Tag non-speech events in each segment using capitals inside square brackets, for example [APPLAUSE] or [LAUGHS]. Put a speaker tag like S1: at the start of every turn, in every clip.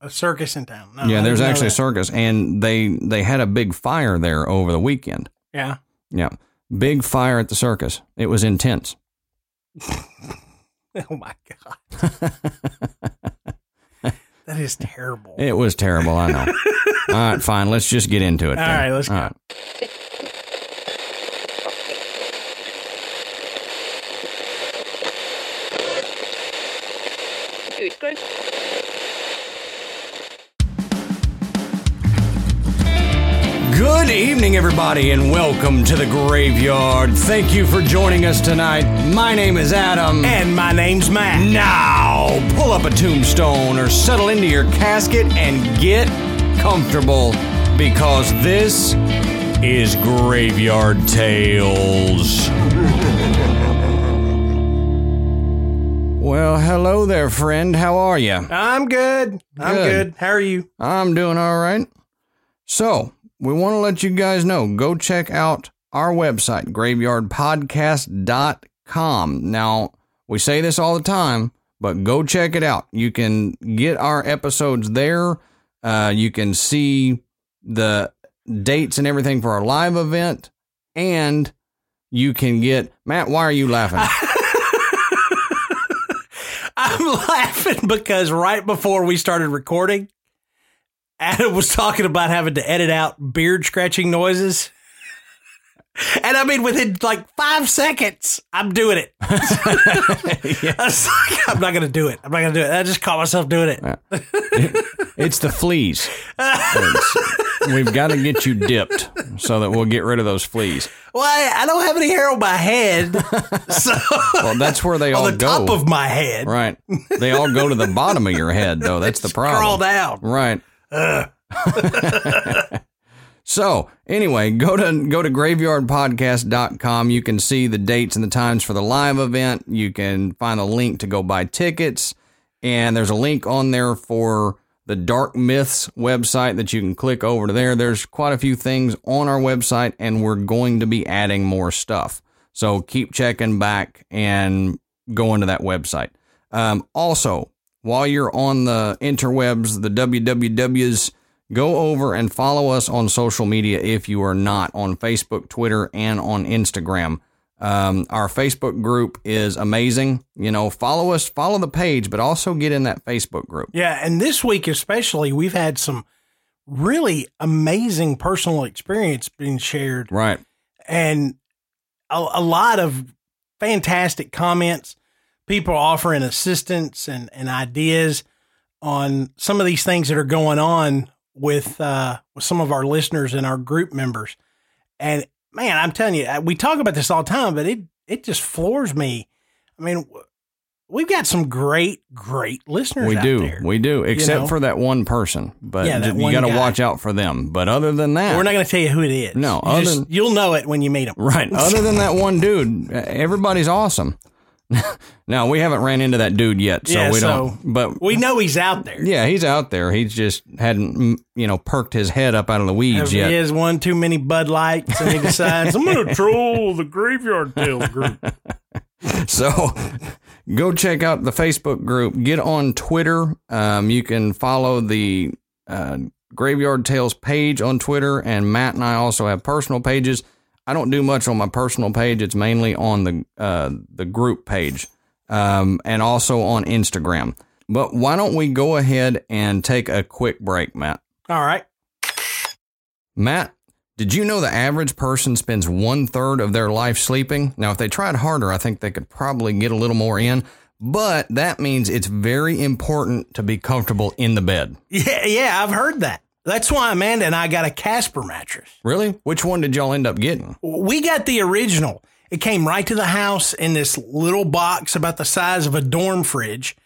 S1: A circus in town. No,
S2: yeah,
S1: I
S2: there's actually a circus, and they they had a big fire there over the weekend.
S1: Yeah.
S2: Yeah, big fire at the circus. It was intense. [LAUGHS] [LAUGHS]
S1: Oh my god. that is terrible.
S2: It was terrible. I know. [LAUGHS] All right, fine. Let's just get into it.
S1: All
S2: then.
S1: right, let's go.
S2: Good evening, everybody, and welcome to the graveyard. Thank you for joining us tonight. My name is Adam.
S1: And my name's Matt.
S2: Now, pull up a tombstone or settle into your casket and get comfortable because this is Graveyard Tales. Well, hello there, friend. How are you?
S1: I'm good. I'm
S2: Good.
S1: good. How are you?
S2: I'm doing all right. So, we want to let you guys know go check out our website, graveyardpodcast.com. Now, we say this all the time, but go check it out. You can get our episodes there. Uh, you can see the dates and everything for our live event. And you can get. Matt, why are you laughing? [LAUGHS]
S1: I'm laughing because right before we started recording, Adam was talking about having to edit out beard scratching noises. And I mean, within like five seconds, I'm doing it. [LAUGHS] I was like, I'm not going to do it. I'm not going to do it. I just caught myself doing it.
S2: It's the fleas. [LAUGHS] We've got to get you dipped so that we'll get rid of those fleas.
S1: Well, I, I don't have any hair on my head. So, [LAUGHS]
S2: Well, that's where they all
S1: on the
S2: go.
S1: top of my head,
S2: Right. They all go to the bottom of your head, though. That's the problem.
S1: crawl down.
S2: Right. [LAUGHS] so, anyway, go to go to graveyardpodcast.com. You can see the dates and the times for the live event. You can find a link to go buy tickets. And there's a link on there for the Dark Myths website that you can click over to there. There's quite a few things on our website, and we're going to be adding more stuff. So keep checking back and going to that website. Um, also, while you're on the interwebs, the WWWs, go over and follow us on social media if you are not on Facebook, Twitter, and on Instagram. Um, our Facebook group is amazing. You know, follow us, follow the page, but also get in that Facebook group.
S1: Yeah, and this week especially, we've had some really amazing personal experience being shared,
S2: Right.
S1: and a, a lot of fantastic comments. People offering assistance and, and ideas on some of these things that are going on with uh, with some of our listeners and our group members. And man, I'm telling you, we talk about this all the time, but it it just floors me. I mean, we've got some great, great listeners.
S2: We
S1: out
S2: do.
S1: there.
S2: We do, except
S1: know?
S2: for that one person. But
S1: Yeah,
S2: you got to watch out for them. But other than that,
S1: We're not going to tell you who it is.
S2: No,
S1: You
S2: other
S1: just- you'll know it when you meet him.
S2: Right. [LAUGHS] Other than that one dude, everybody's awesome. [LAUGHS] now we haven't ran into that dude yet, so
S1: Yeah,
S2: we
S1: so
S2: don't. But
S1: We know he's out there.
S2: yeah, he's out there. He's just hadn't, you know, perked his head up out of the weeds
S1: he
S2: yet.
S1: has one too many Bud Lights and he decides, I'm going [LAUGHS] to troll the Graveyard Tales group. [LAUGHS]
S2: So go check out the Facebook group. Get on Twitter. Um, you can follow the uh, Graveyard Tales page on Twitter, and Matt and I also have personal pages. I don't do much on my personal page. It's mainly on the uh, the group page, um, and also on Instagram. But why don't we go ahead and take a quick break, Matt?
S1: All right.
S2: Matt, did you know the average person spends one third of their life sleeping? Now, if they tried harder, I think they could probably get a little more in. But that means it's very important to be comfortable in the bed.
S1: Yeah, yeah, I've heard that. That's why Amanda and I got a Casper mattress.
S2: Really? Which one did y'all end up getting?
S1: We got the original, It came right to the house in this little box about the size of a dorm fridge.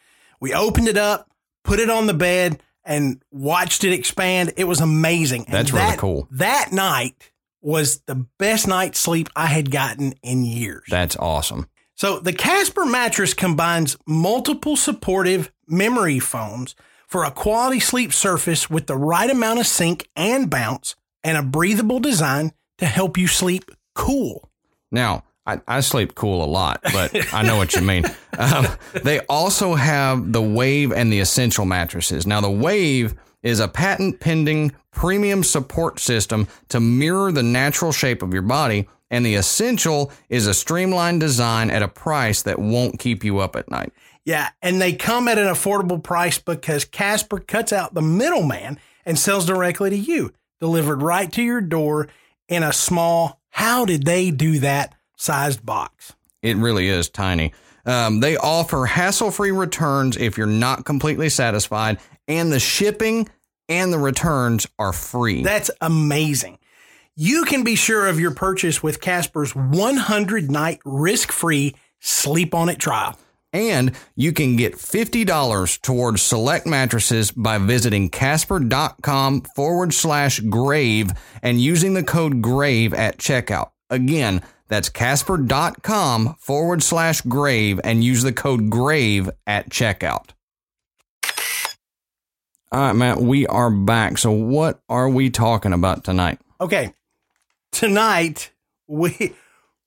S1: We opened it up, put it on the bed, and watched it expand. It was amazing. And
S2: That's really
S1: that-
S2: cool.
S1: That night was the best night's sleep I had gotten in years.
S2: That's awesome.
S1: So the Casper mattress combines multiple supportive memory foams for a quality sleep surface with the right amount of sink and bounce and a breathable design to help you sleep cool.
S2: Now, I, I sleep cool a lot, but [LAUGHS] I know what you mean. Um, they also have the Wave and the Essential mattresses. Now, the Wave is a patent pending premium support system to mirror the natural shape of your body, and the Essential is a streamlined design at a price that won't keep you up at night.
S1: Yeah, and they come at an affordable price because Casper cuts out the middleman and sells directly to you, delivered right to your door in a small, how did they do that sized box?
S2: It really is tiny. Um, they offer hassle free returns if you're not completely satisfied, and the shipping and the returns are free.
S1: That's amazing. You can be sure of your purchase with Casper's 100 night risk free sleep on it trial.
S2: And you can get $50 towards select mattresses by visiting casper.com forward slash grave and using the code grave at checkout. Again, that's casper.com forward slash grave and use the code grave at checkout. All right, Matt, we are back. So, what are we talking about tonight?
S1: Okay. Tonight we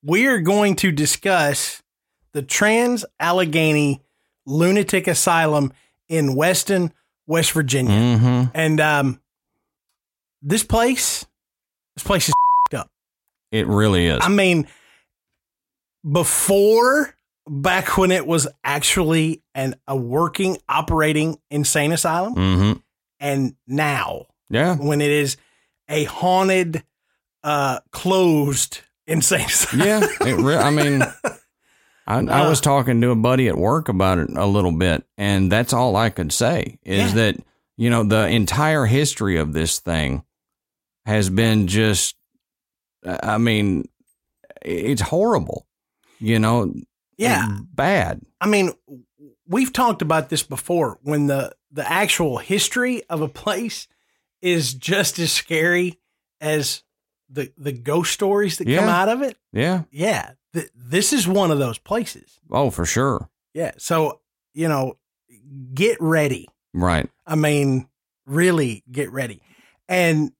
S1: we are going to discuss the Trans Allegheny Lunatic Asylum in Weston, West Virginia.
S2: Mm-hmm.
S1: And um this place this place is [LAUGHS] up.
S2: It really is.
S1: I mean before back when it was actually an a working operating insane asylum
S2: mm-hmm.
S1: and now
S2: Yeah.
S1: when it is a haunted uh closed insane [LAUGHS] asylum.
S2: Yeah, it re- I mean, [LAUGHS] I, I was ah. talking to a buddy at work about it a little bit, and that's all I could say is
S1: Yeah.
S2: that you know the entire history of this thing has been just, I mean, it's horrible. You know,
S1: yeah.
S2: bad.
S1: I mean, we've talked about this before when the the actual history of a place is just as scary as the the ghost stories that come out of it.
S2: Yeah.
S1: Yeah, th- this is one of those places.
S2: Oh, for sure.
S1: Yeah, so you know, get ready.
S2: Right.
S1: I mean, really get ready. And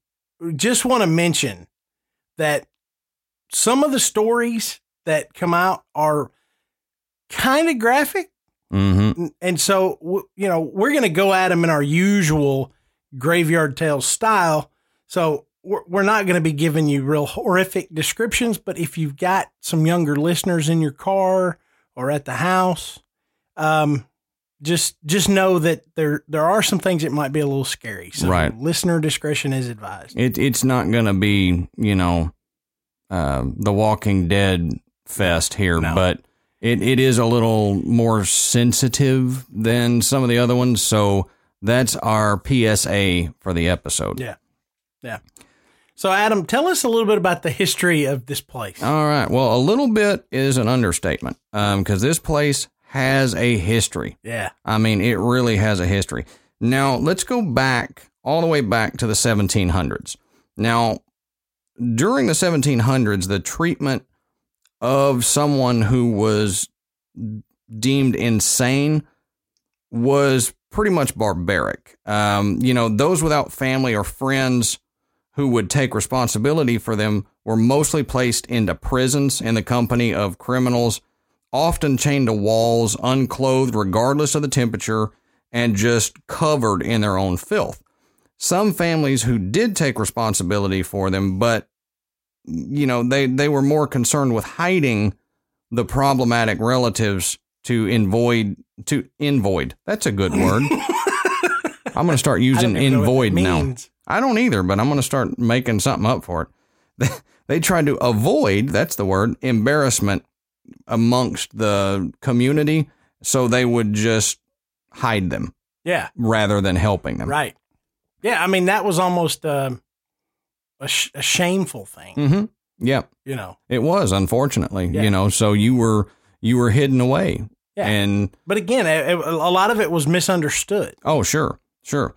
S1: just want to mention that some of the stories that come out are kind of graphic.
S2: Mm-hmm.
S1: And so, you know, we're going to go at them in our usual graveyard tales style. So we're, we're not going to be giving you real horrific descriptions, but if you've got some younger listeners in your car or at the house, um, just just know that there there are some things that might be a little scary. So
S2: Right.
S1: listener discretion is advised.
S2: It it's not gonna be you know, uh, the Walking Dead fest here,
S1: No.
S2: but it, it is a little more sensitive than some of the other ones. So that's our PSA for the episode.
S1: Yeah. Yeah. So Adam, tell us a little bit about the history of this place.
S2: All right. Well, a little bit is an understatement because this place has a history.
S1: yeah.
S2: I mean, it really has a history. Now, let's go back all the way back to the 1700s. Now, during the 1700s, the treatment of someone who was deemed insane was pretty much barbaric. Um, you know, those without family or friends who would take responsibility for them were mostly placed into prisons in the company of criminals, often chained to walls, unclothed regardless of the temperature, and just covered in their own filth. Some families who did take responsibility for them, but you know, they, they were more concerned with hiding the problematic relatives to invoid to invoid. That's a good word. [LAUGHS] I'm going to start using
S1: don't even know what
S2: invoid now.
S1: means.
S2: I don't either, but I'm going to start making something up for it. [LAUGHS] They, tried to avoid, that's the word, embarrassment amongst the community, so they would just hide them
S1: Yeah.
S2: rather than helping them.
S1: Right. Yeah. I mean, that was almost um, a, sh- a shameful thing.
S2: hmm Yep.
S1: You know,
S2: It was, unfortunately,
S1: Yeah.
S2: you know, so you were you were hidden away.
S1: Yeah.
S2: And
S1: but again, a, a lot of it was misunderstood.
S2: oh, sure, sure.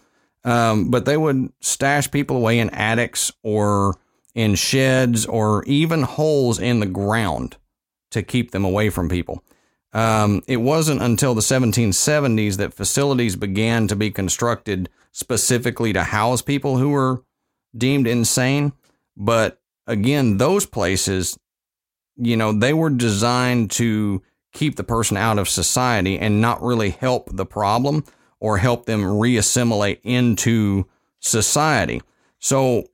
S2: Um, but they would stash people away in attics or in sheds or even holes in the ground to keep them away from people. Um, it wasn't until the 1770s that facilities began to be constructed specifically to house people who were deemed insane. But again, those places, you know, they were designed to keep the person out of society and not really help the problem or help them reassimilate into society. So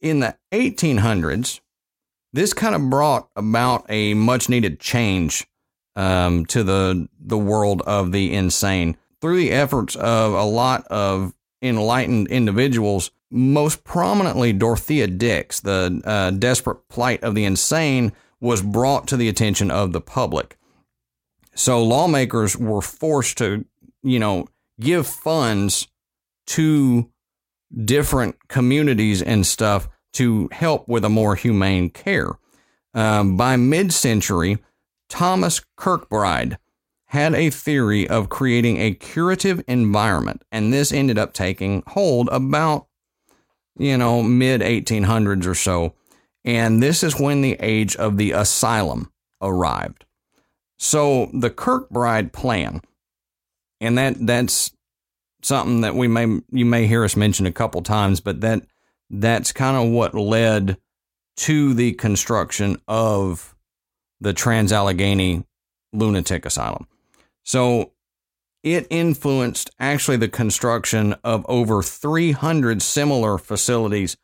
S2: in the 1800s, this kind of brought about a much needed change um, to the the world of the insane through the efforts of a lot of enlightened individuals. Most prominently, Dorothea Dix, the uh, desperate plight of the insane, was brought to the attention of the public. So lawmakers were forced to, you know, give funds to different communities and stuff to help with a more humane care. Um, by mid century, Thomas Kirkbride had a theory of creating a curative environment, and this ended up taking hold about, you know, mid 1800s or so. And this is when the age of the asylum arrived. So the Kirkbride plan, and that that's something that we may you may hear us mention a couple times, but that that's kind of what led to the construction of the Trans Allegheny Lunatic Asylum. So it influenced actually the construction of over 300 similar facilities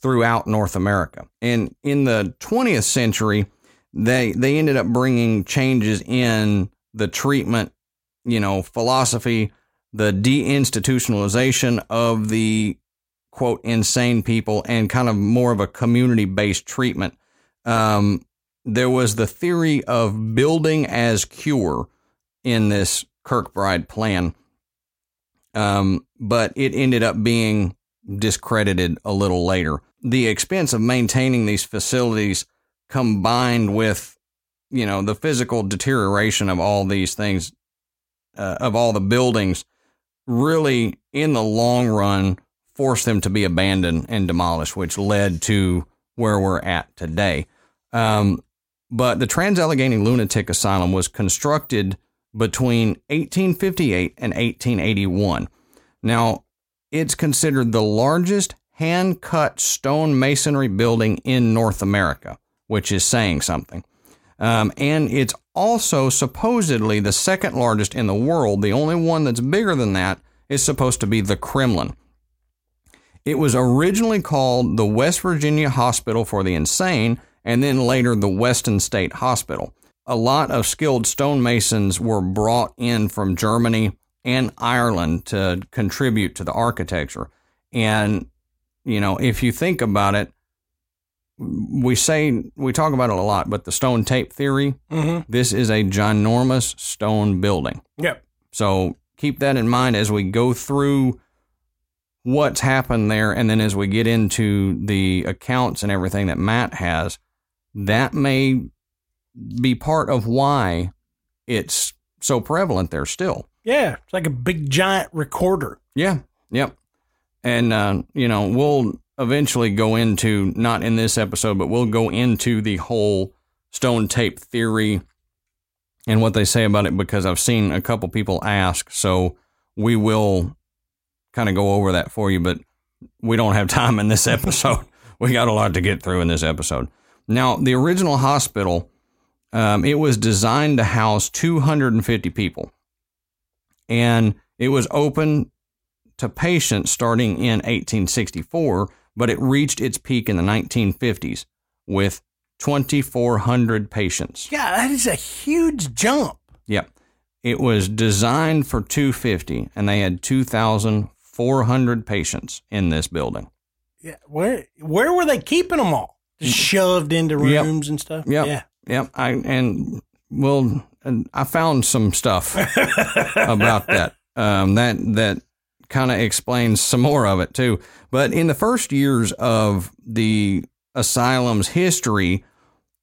S2: throughout North America. And in the 20th century, they they ended up bringing changes in the treatment, you know, philosophy, the deinstitutionalization of the quote insane people, and kind of more of a community based treatment. Um, there was the theory of building as cure in this Kirkbride plan, um, but it ended up being discredited a little later. The expense of maintaining these facilities combined with you know the physical deterioration of all these things uh, of all the buildings really in the long run forced them to be abandoned and demolished which led to where we're at today um, but the trans allegheny lunatic asylum was constructed between 1858 and 1881 now it's considered the largest hand cut stone masonry building in north america which is saying something. Um, and it's also supposedly the second largest in the world. The only one that's bigger than that is supposed to be the Kremlin. It was originally called the West Virginia Hospital for the Insane and then later the Weston State Hospital. A lot of skilled stonemasons were brought in from Germany and Ireland to contribute to the architecture. And, you know, if you think about it, we say we talk about it a lot, but the stone tape theory,
S1: Mm-hmm.
S2: this is a ginormous stone building.
S1: Yep.
S2: So keep that in mind as we go through what's happened there, and then as we get into the accounts and everything that Matt has, that may be part of why it's so prevalent there still.
S1: Yeah, it's like a big giant recorder.
S2: Yeah. Yep. And, uh, you know, we'll eventually go into, not in this episode, but we'll go into the whole stone tape theory and what they say about it because I've seen a couple people ask. So we will kind of go over that for you, but we don't have [LAUGHS] time in this episode. we got a lot to get through in this episode. Now, the original hospital, um, it was designed to house 250 people and it was open to patients starting in 1864, but it reached its peak in the 1950s with 2,400 patients.
S1: Yeah, that is a huge jump.
S2: Yep. It was designed for 250, and they had 2,400 patients in this building.
S1: Yeah, where where were they keeping them all? Just shoved into
S2: Yep.
S1: rooms and stuff.
S2: Yep.
S1: Yeah.
S2: Yep. I and well, and I found some stuff [LAUGHS] about that. Um, that that kind of explains some more of it too. But in the first years of the asylum's history,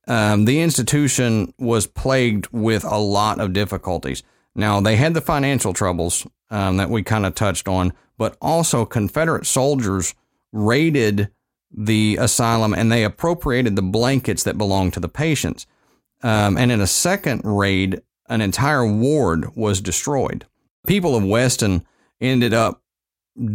S2: um, the institution was plagued with a lot of difficulties. Now, they had the financial troubles um, that we kind of touched on, but also Confederate soldiers raided the asylum and they appropriated the blankets that belonged to the patients. Um, and in a second raid, an entire ward was destroyed. People of Weston ended up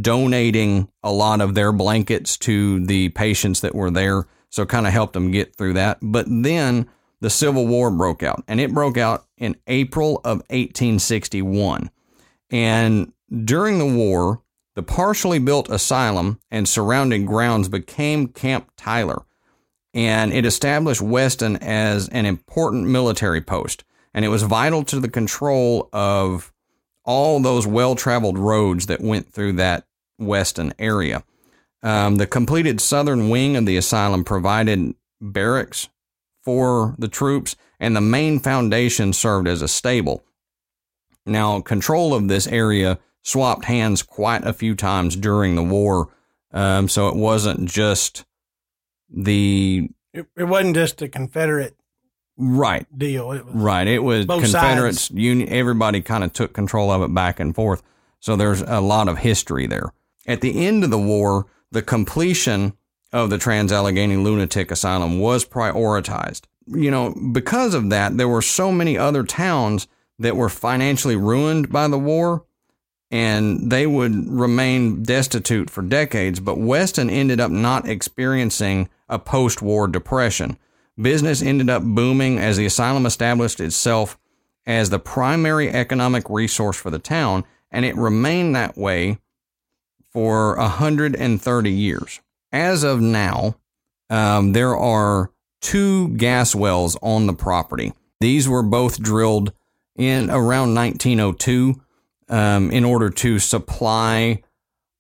S2: donating a lot of their blankets to the patients that were there, so kind of helped them get through that. But then the Civil War broke out, and it broke out in April of 1861. And during the war, the partially built asylum and surrounding grounds became Camp Tyler, and it established Weston as an important military post. And it was vital to the control of all those well traveled roads that went through that Weston area. Um, the completed southern wing of the asylum provided barracks for the troops, and the main foundation served as a stable. Now, control of this area swapped hands quite a few times during the war, um, so it wasn't just the
S1: It, it wasn't just a Confederate
S2: right
S1: deal. It was
S2: Right. It was Confederates,
S1: sides.
S2: Union, everybody kind of took control of it back and forth. So there's a lot of history there. At the end of the war, the completion of the Trans Allegheny Lunatic Asylum was prioritized. You know, because of that, there were so many other towns that were financially ruined by the war and they would remain destitute for decades. But Weston ended up not experiencing a post war depression. Business ended up booming as the asylum established itself as the primary economic resource for the town, and it remained that way for 130 years. As of now, um, there are two gas wells on the property. These were both drilled in around 1902 um, in order to supply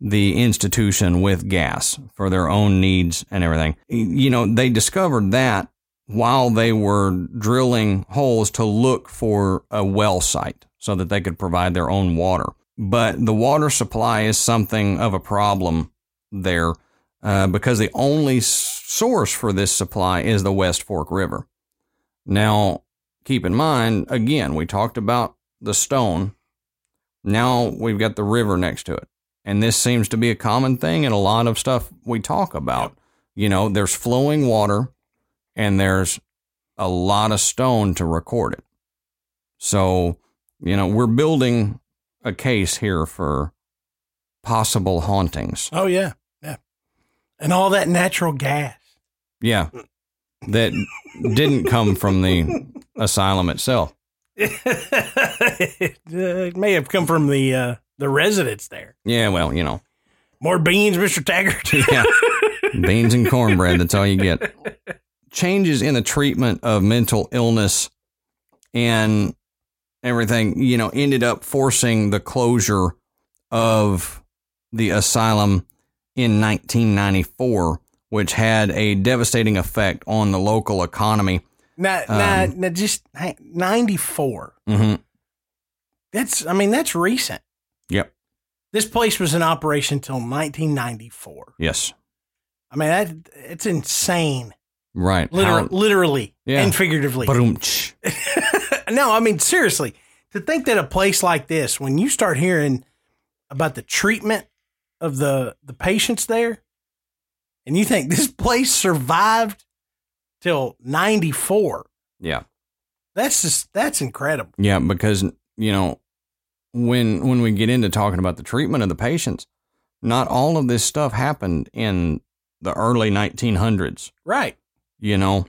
S2: the institution with gas for their own needs and everything. You know, they discovered that while they were drilling holes to look for a well site so that they could provide their own water. But the water supply is something of a problem there uh, because the only source for this supply is the West Fork River. Now, keep in mind, again, we talked about the stone. Now we've got the river next to it. And this seems to be a common thing in a lot of stuff we talk about. You know, there's flowing water and there's a lot of stone to record it. So, you know, we're building a case here for possible hauntings.
S1: Oh yeah, yeah, and all that natural gas.
S2: Yeah. That didn't come from the asylum itself.
S1: it, [LAUGHS] uh, it may have come from the uh, the residents there.
S2: Yeah, well, you know.
S1: More beans, Mister Taggart. [LAUGHS]
S2: Yeah. Beans and cornbread, that's all you get. [LAUGHS] Changes in the treatment of mental illness and everything, you know, ended up forcing the closure of the asylum in 1994, which had a devastating effect on the local economy.
S1: now, now,
S2: Um,
S1: now, just ninety four.
S2: hmm
S1: That's, I mean, that's recent.
S2: Yep.
S1: This place was in operation until nineteen ninety four.
S2: Yes.
S1: I mean, that it's insane.
S2: Right.
S1: Literally, literally
S2: Yeah.
S1: and figuratively. [LAUGHS] No, I mean seriously. To think that a place like this, when you start hearing about the treatment of the the patients there, and you think this place survived till ninety four,
S2: Yeah.
S1: that's just that's incredible.
S2: Yeah, because you know, when when we get into talking about the treatment of the patients, not all of this stuff happened in the early 1900s.
S1: Right.
S2: You know,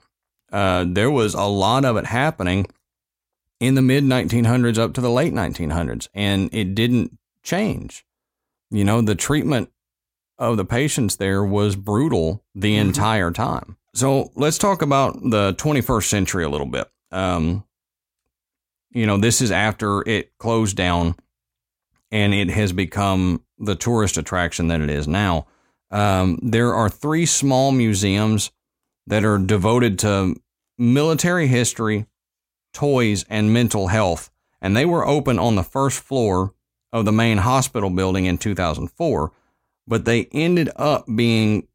S2: uh, there was a lot of it happening in the mid 1900s up to the late 1900s, and it didn't change. You know, the treatment of the patients there was brutal the
S1: Mhm.
S2: entire time. So let's talk about the 21st century a little bit. Um, you know, this is after it closed down and it has become the tourist attraction that it is now. Um, there are three small museums that are devoted to military history, toys, and mental health. And they were open on the first floor of the main hospital building in 2004, but they ended up being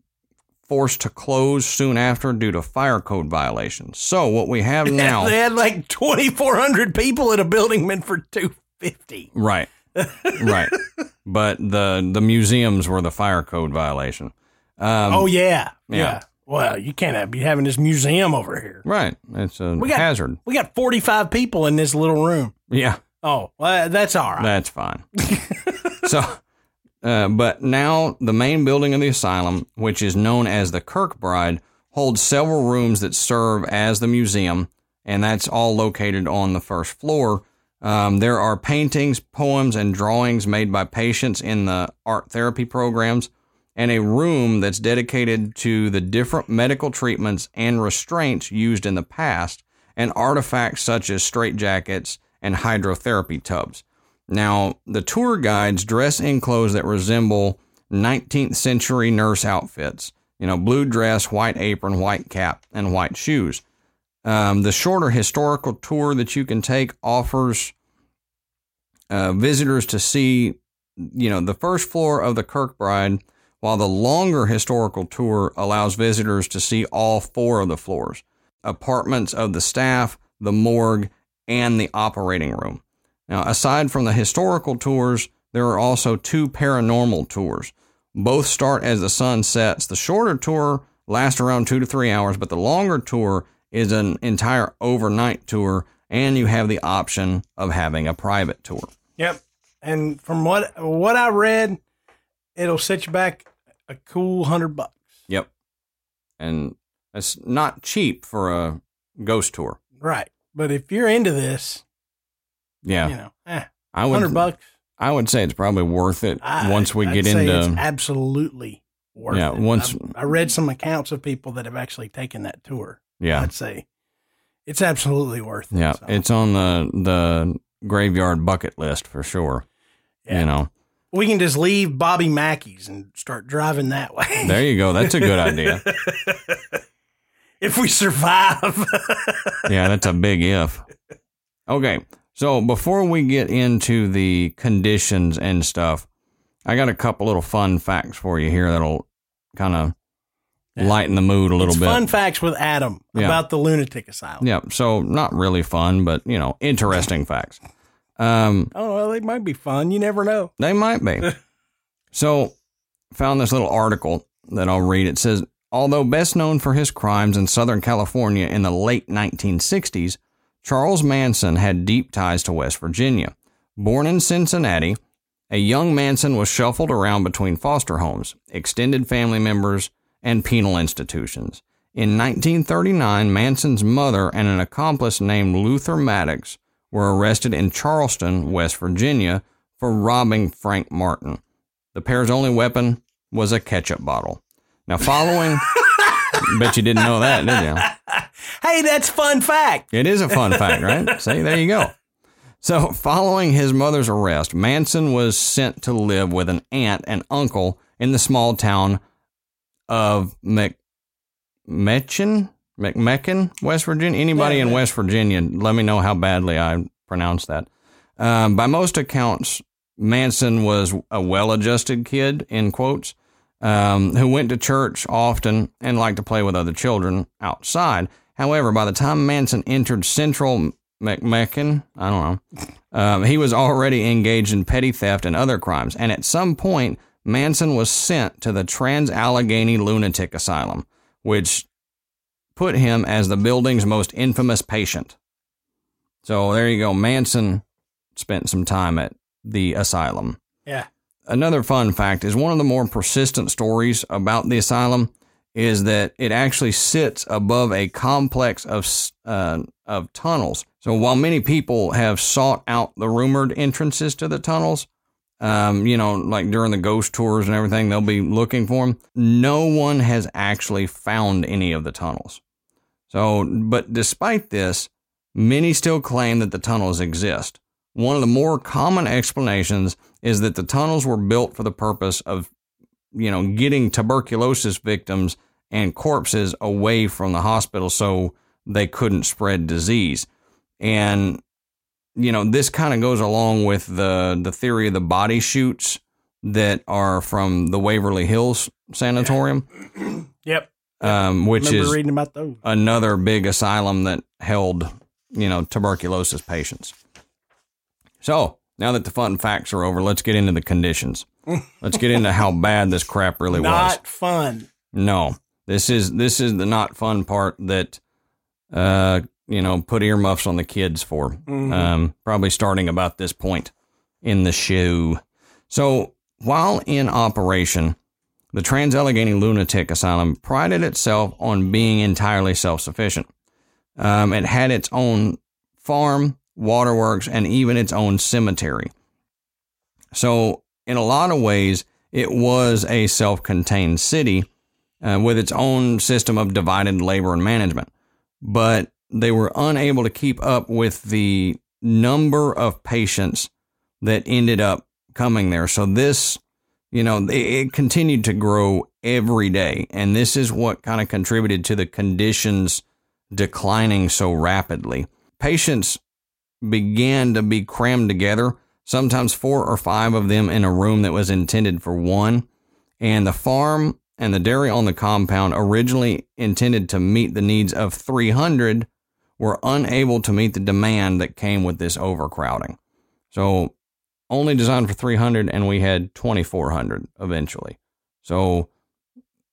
S2: forced to close soon after due to fire code violations. So what we have [LAUGHS] now,
S1: they had like 2,400 people in a building meant for 250.
S2: right, right, [LAUGHS] but the the museums were the fire code violation. Um,
S1: oh yeah,
S2: yeah.
S1: yeah. Well, you can't have, be having this museum over here.
S2: right, it's a
S1: We got-
S2: hazard.
S1: We got 45 people in this little room.
S2: Yeah,
S1: Oh, well, that's all right.
S2: That's fine. [LAUGHS] so, uh, but now the main building of the asylum, which is known as the Kirkbride, holds several rooms that serve as the museum, and that's all located on the first floor. Um, there are paintings, poems, and drawings made by patients in the art therapy programs, and a room that's dedicated to the different medical treatments and restraints used in the past, and artifacts such as straitjackets and hydrotherapy tubs. Now, the tour guides dress in clothes that resemble 19th century nurse outfits. You know, blue dress, white apron, white cap, and white shoes. Um, the shorter historical tour that you can take offers uh, visitors to see, you know, the first floor of the Kirkbride, while the longer historical tour allows visitors to see all four of the floors apartments of the staff, the morgue, and the operating room. Now, aside from the historical tours, there are also two paranormal tours. Both start as the sun sets. The shorter tour lasts around two to three hours, but the longer tour is an entire overnight tour, and you have the option of having a private tour.
S1: Yep. And from what what I read, it'll set you back a cool hundred bucks.
S2: Yep. And that's not cheap for a ghost tour.
S1: Right. But if you're into this,
S2: Yeah.
S1: you know, eh,
S2: I would
S1: hundred bucks.
S2: I would say it's probably worth it
S1: I-
S2: once we
S1: I'd
S2: get
S1: say it's
S2: into
S1: absolutely worth
S2: Yeah,
S1: it.
S2: once-
S1: I've- I read some accounts of people that have actually taken that tour.
S2: yeah.
S1: I'd say it's absolutely worth it.
S2: Yeah,
S1: So,
S2: it's on the the graveyard bucket list for sure.
S1: Yeah.
S2: You know,
S1: we can just leave Bobby Mackey's and start driving that way.
S2: there you go. That's a good idea. [LAUGHS]
S1: if we survive. [LAUGHS]
S2: Yeah, that's a big if. Okay, so before we get into the conditions and stuff, I got a couple little fun facts for you here that'll kind of lighten the mood a little
S1: it's
S2: bit.
S1: fun facts with Adam
S2: Yeah.
S1: about the lunatic asylum.
S2: Yeah, so not really fun, but you know, interesting facts. Um,
S1: Oh well, they might be fun. You never know.
S2: They might be. [LAUGHS] so, found this little article that I'll read. It says, although best known for his crimes in Southern California in the late 1960s, Charles Manson had deep ties to West Virginia. Born in Cincinnati, a young Manson was shuffled around between foster homes, extended family members, and penal institutions. In 1939, Manson's mother and an accomplice named Luther Maddox were arrested in Charleston, West Virginia, for robbing Frank Martin. The pair's only weapon was a ketchup bottle. Now, following, [LAUGHS] bet you didn't know that, did you?
S1: Hey, that's fun fact.
S2: It is a fun fact, right? [LAUGHS] See, there you go. So, following his mother's arrest, Manson was sent to live with an aunt and uncle in the small town of Mc, McMechen, West Virginia. Anybody in West Virginia, let me know how badly I pronounced that. Um, by most accounts, Manson was a well-adjusted kid, in quotes, um, who went to church often and liked to play with other children outside. However, by the time Manson entered Central McMechen, I don't know, um, he was already engaged in petty theft and other crimes. And at some point, Manson was sent to the Trans Allegheny Lunatic Asylum, which put him as the building's most infamous patient. So there you go. Manson spent some time at the asylum.
S1: Yeah.
S2: Another fun fact is one of the more persistent stories about the asylum is that it actually sits above a complex of uh, of tunnels. So while many people have sought out the rumored entrances to the tunnels, um, you know, like during the ghost tours and everything, they'll be looking for them. No one has actually found any of the tunnels. So, but despite this, many still claim that the tunnels exist. One of the more common explanations is that the tunnels were built for the purpose of, you know, getting tuberculosis victims and corpses away from the hospital so they couldn't spread disease. And, you know, this kind of goes along with the, the theory of the body chutes that are from the Waverly Hills Sanatorium,
S1: Yep.
S2: Um, which is
S1: reading about those.
S2: another big asylum that held, you know, tuberculosis patients. So now that the fun facts are over, let's get into the conditions. [LAUGHS] let's get into how bad this crap really was.
S1: Not fun.
S2: No, this is this is the not fun part that, uh, you know, put earmuffs on the kids for.
S1: Mm-hmm.
S2: Um, probably starting about this point in the show. So while in operation, the Trans Allegheny Lunatic Asylum prided itself on being entirely self sufficient. Um, it had its own farm, waterworks, and even its own cemetery. So, in a lot of ways, it was a self contained city uh, with its own system of divided labor and management. But they were unable to keep up with the number of patients that ended up coming there. So, this, you know, it, continued to grow every day. And this is what kind of contributed to the conditions declining so rapidly. Patients began to be crammed together, sometimes four or five of them in a room that was intended for one. And the farm and the dairy on the compound, originally intended to meet the needs of 300, were unable to meet the demand that came with this overcrowding. So, only designed for 300, and we had 2,400 eventually. So,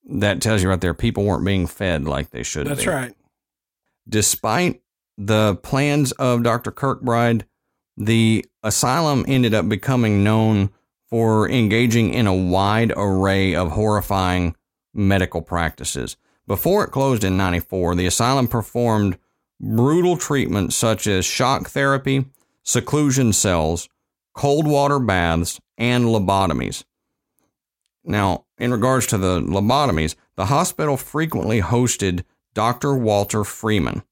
S2: that tells you right there, people weren't being fed like they should
S1: That's
S2: be
S1: right.
S2: despite the plans of Dr. Kirkbride, the asylum ended up becoming known for engaging in a wide array of horrifying medical practices. Before it closed in 94, the asylum performed brutal treatments such as shock therapy, seclusion cells, cold water baths, and lobotomies. Now, in regards to the lobotomies, the hospital frequently hosted Dr. Walter Freeman.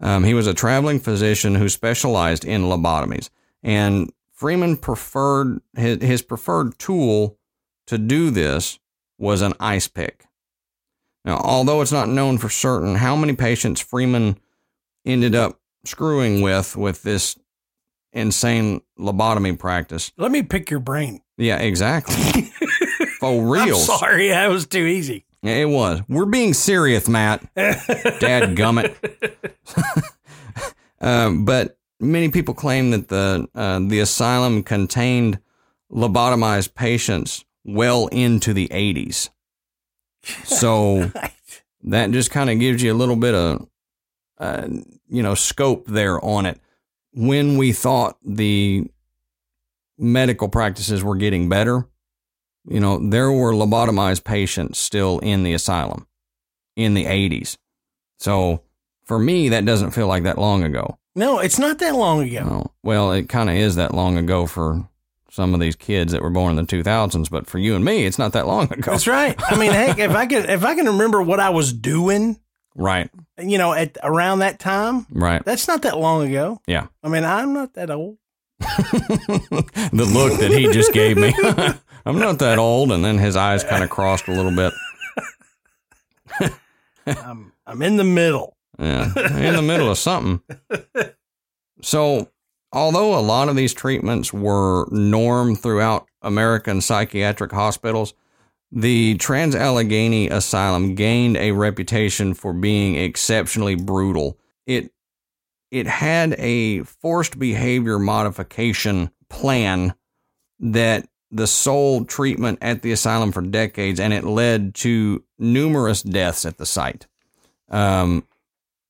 S2: Um, he was a traveling physician who specialized in lobotomies, and Freeman preferred his, his preferred tool to do this was an ice pick. Now, although it's not known for certain how many patients Freeman ended up screwing with with this insane lobotomy practice,
S1: Let me pick your brain.
S2: yeah, exactly. [LAUGHS] For real.
S1: I'm sorry, that was too easy.
S2: Yeah, It was. We're being serious, Matt. [LAUGHS] Dad gummit. [LAUGHS] um, but many people claim that the uh, the asylum contained lobotomized patients well into the 80s. So that just kind of gives you a little bit of uh, you know scope there on it. When we thought the medical practices were getting better, you know, there were lobotomized patients still in the asylum in the 80s. So for me, that doesn't feel like that long ago.
S1: No, it's not that long ago.
S2: No. Well, it kind of is that long ago for some of these kids that were born in the 2000s, but for you and me, it's not that long ago.
S1: That's right. I mean, heck, [LAUGHS] if I could, if I can remember what I was doing,
S2: Right.
S1: you know, at around that time,
S2: Right.
S1: that's not that long ago.
S2: Yeah.
S1: I mean, I'm not that old. [LAUGHS]
S2: the look that he just gave me. [LAUGHS] I'm not that old. And then his eyes kind of [LAUGHS] crossed a little bit.
S1: I'm, I'm in the middle.
S2: Yeah, in the middle of something. So, although a lot of these treatments were norm throughout American psychiatric hospitals, the Trans Allegheny Asylum gained a reputation for being exceptionally brutal. It it had a forced behavior modification plan that the sole treatment at the asylum for decades, and it led to numerous deaths at the site. Um,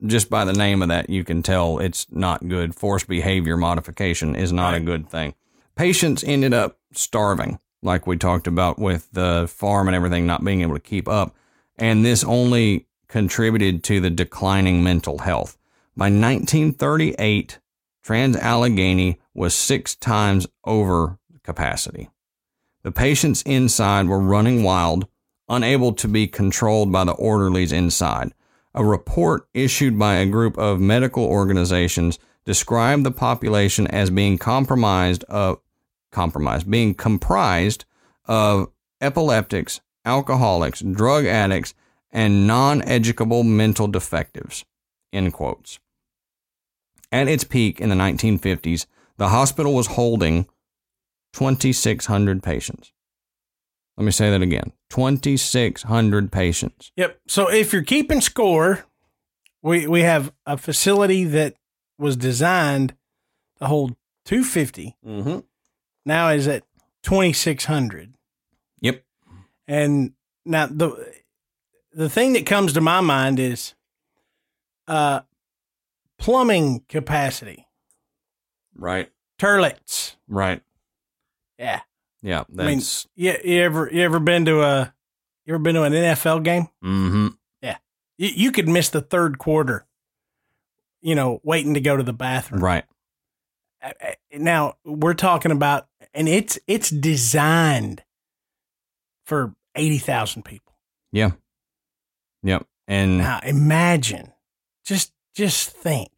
S2: just by the name of that, you can tell it's not good. Forced behavior modification is not a good thing. Patients ended up starving, like we talked about with the farm and everything not being able to keep up. And this only contributed to the declining mental health. By 1938, Trans Allegheny was six times over capacity. The patients inside were running wild, unable to be controlled by the orderlies inside. A report issued by a group of medical organizations described the population as being compromised of compromised, being comprised of epileptics, alcoholics, drug addicts, and non-educable mental defectives. End quotes. At its peak in the 1950s, the hospital was holding 2,600 patients. Let me say that again 2,600 patients.
S1: Yep. So if you're keeping score, we we have a facility that was designed to hold 250.
S2: Mm-hmm.
S1: Now is at 2,600.
S2: Yep.
S1: And now the the thing that comes to my mind is uh plumbing capacity,
S2: Right.
S1: toilets.
S2: Right.
S1: Yeah.
S2: Yeah.
S1: I mean,
S2: That's.
S1: you, you ever you ever been to a you ever been to an NFL game?
S2: mm-hmm. Yeah.
S1: You, you could miss the third quarter. You know, waiting to go to the bathroom.
S2: Right.
S1: Now we're talking about, and it's it's designed for eighty thousand people.
S2: Yeah. Yep. And
S1: Now imagine, just just think,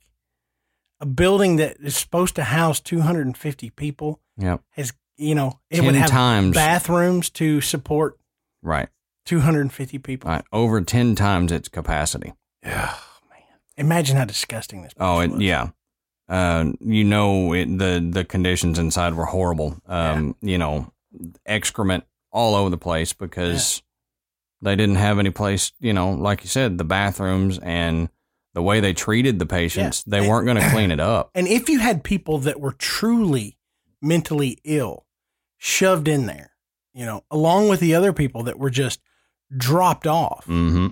S1: a building that is supposed to house two hundred and fifty people
S2: yep.
S1: has you know it
S2: 10
S1: would have
S2: times.
S1: bathrooms to support
S2: Right.
S1: two hundred and fifty people.
S2: Right. Over 10 times its capacity.
S1: Yeah. man, imagine how disgusting this.
S2: Oh, it, yeah. Uh, you know, it, the the conditions inside were horrible. Um, you know, excrement all over the place because they didn't have any place. You know, like you said, the bathrooms and the way they treated the patients, they weren't going to [CLEARS THROAT] clean it up.
S1: And if you had people that were truly mentally ill shoved in there, you know, along with the other people that were just dropped off,
S2: Mm-hmm.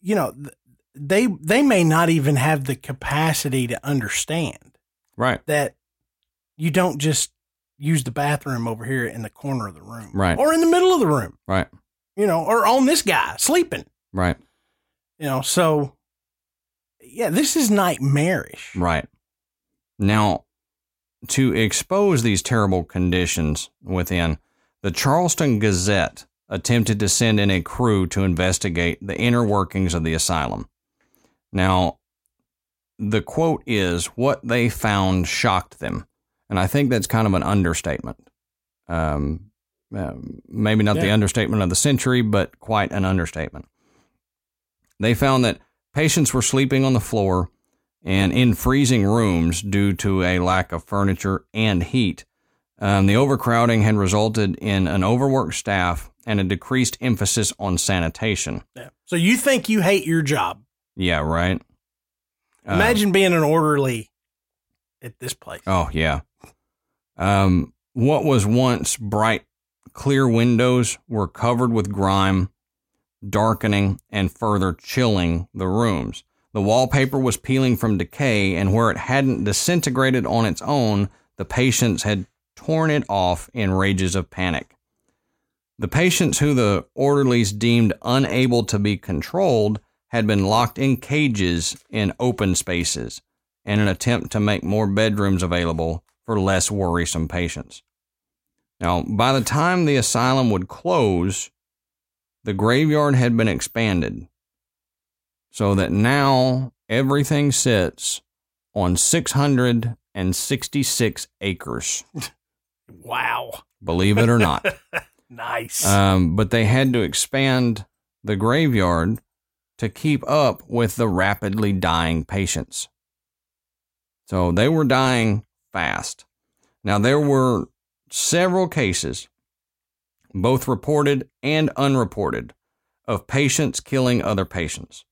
S1: you know, th- they they may not even have the capacity to understand
S2: Right.
S1: that you don't just use the bathroom over here in the corner of the room,
S2: Right.
S1: or in the middle of the room,
S2: Right.
S1: you know, or on this guy sleeping,
S2: Right.
S1: you know. So, yeah, this is nightmarish.
S2: Right. Now, to expose these terrible conditions within, the Charleston Gazette attempted to send in a crew to investigate the inner workings of the asylum. Now, the quote is, What they found shocked them. And I think that's kind of an understatement. Um, uh, maybe not the understatement of the century, but quite an understatement. They found that patients were sleeping on the floor and in freezing rooms due to a lack of furniture and heat. Um, the overcrowding had resulted in an overworked staff and a decreased emphasis on sanitation.
S1: Yeah. So you think you hate your job?
S2: Yeah, right. Uh,
S1: Imagine being an orderly at this place.
S2: oh, yeah. Um, what was once bright, clear windows were covered with grime, darkening and further chilling the rooms. The wallpaper was peeling from decay, and where it hadn't disintegrated on its own, the patients had torn it off in rages of panic. The patients who the orderlies deemed unable to be controlled had been locked in cages in open spaces in an attempt to make more bedrooms available for less worrisome patients. Now, by the time the asylum would close, the graveyard had been expanded so that now everything sits on 666 acres, [LAUGHS]
S1: Wow.
S2: believe it or not. [LAUGHS]
S1: Nice.
S2: Um, but they had to expand the graveyard to keep up with the rapidly dying patients. So they were dying fast. Now, there were several cases, both reported and unreported, of patients killing other patients.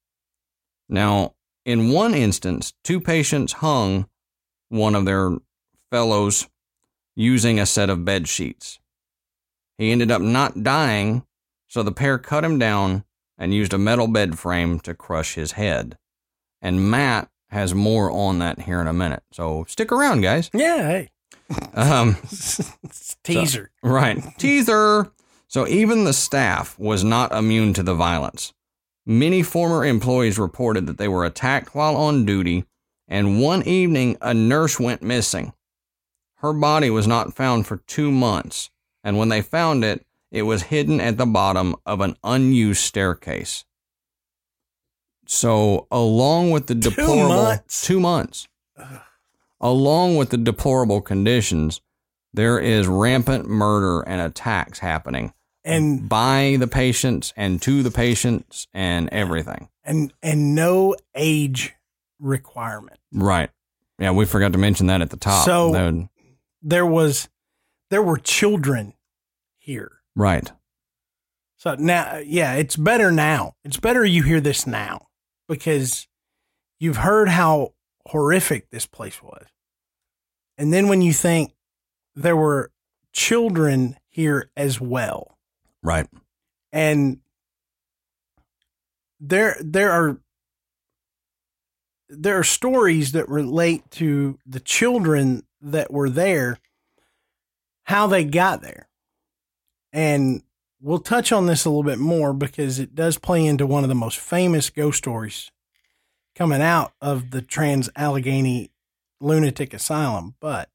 S2: Now, in one instance, two patients hung one of their fellows using a set of bed sheets. He ended up not dying, so the pair cut him down and used a metal bed frame to crush his head. And Matt has more on that here in a minute. So stick around, guys.
S1: yeah. Hey. [LAUGHS]
S2: Um, [LAUGHS]
S1: Teaser.
S2: right. Teaser. So even the staff was not immune to the violence. Many former employees reported that they were attacked while on duty, and one evening a nurse went missing. Her body was not found for two months, and when they found it, it was hidden at the bottom of an unused staircase. So, along with the deplorable
S1: months?
S2: two months, along with the deplorable conditions, there is rampant murder and attacks happening
S1: And
S2: by the patients and to the patients and everything.
S1: and and no age requirement.
S2: Right. Yeah, we forgot to mention that at the top.
S1: So-
S2: would-
S1: There was there were children here
S2: Right.
S1: So now, yeah, it's better now. It's better you hear this now because you've heard how horrific this place was. And then when you think there were children here as well,
S2: Right.
S1: and there there are there are stories that relate to the children that were there how they got there and we'll touch on this a little bit more because it does play into one of the most famous ghost stories coming out of the trans allegheny lunatic asylum but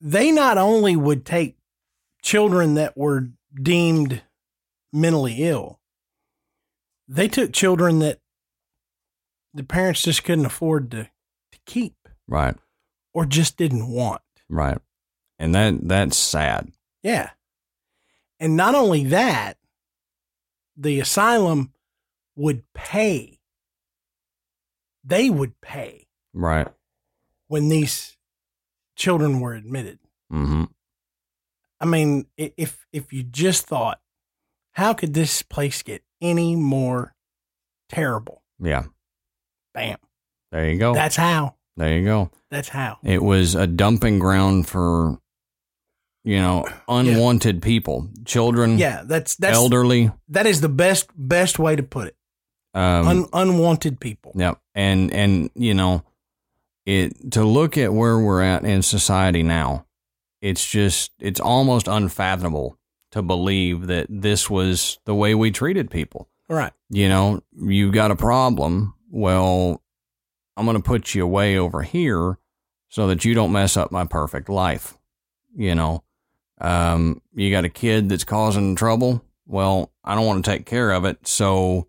S1: they not only would take children that were deemed mentally ill they took children that the parents just couldn't afford to, to keep
S2: Right.
S1: or just didn't want.
S2: Right. And that that's sad.
S1: Yeah. And not only that, the asylum would pay. They would pay
S2: Right.
S1: when these children were admitted.
S2: Mm-hmm.
S1: I mean, if if you just thought, how could this place get any more terrible?
S2: Yeah.
S1: Bam.
S2: There you go.
S1: That's how.
S2: there you go.
S1: That's how.
S2: It was a dumping ground for, you know, [COUGHS] unwanted people, children,
S1: Yeah, that's that's
S2: elderly.
S1: that is the best best way to put it.
S2: Um,
S1: Un, unwanted people.
S2: Yep. And and you know, it to look at where we're at in society now, it's just it's almost unfathomable to believe that this was the way we treated people.
S1: Right.
S2: You know, you've got a problem. Well, I'm going to put you away over here so that you don't mess up my perfect life. You know, um, you got a kid that's causing trouble. Well, I don't want to take care of it. So,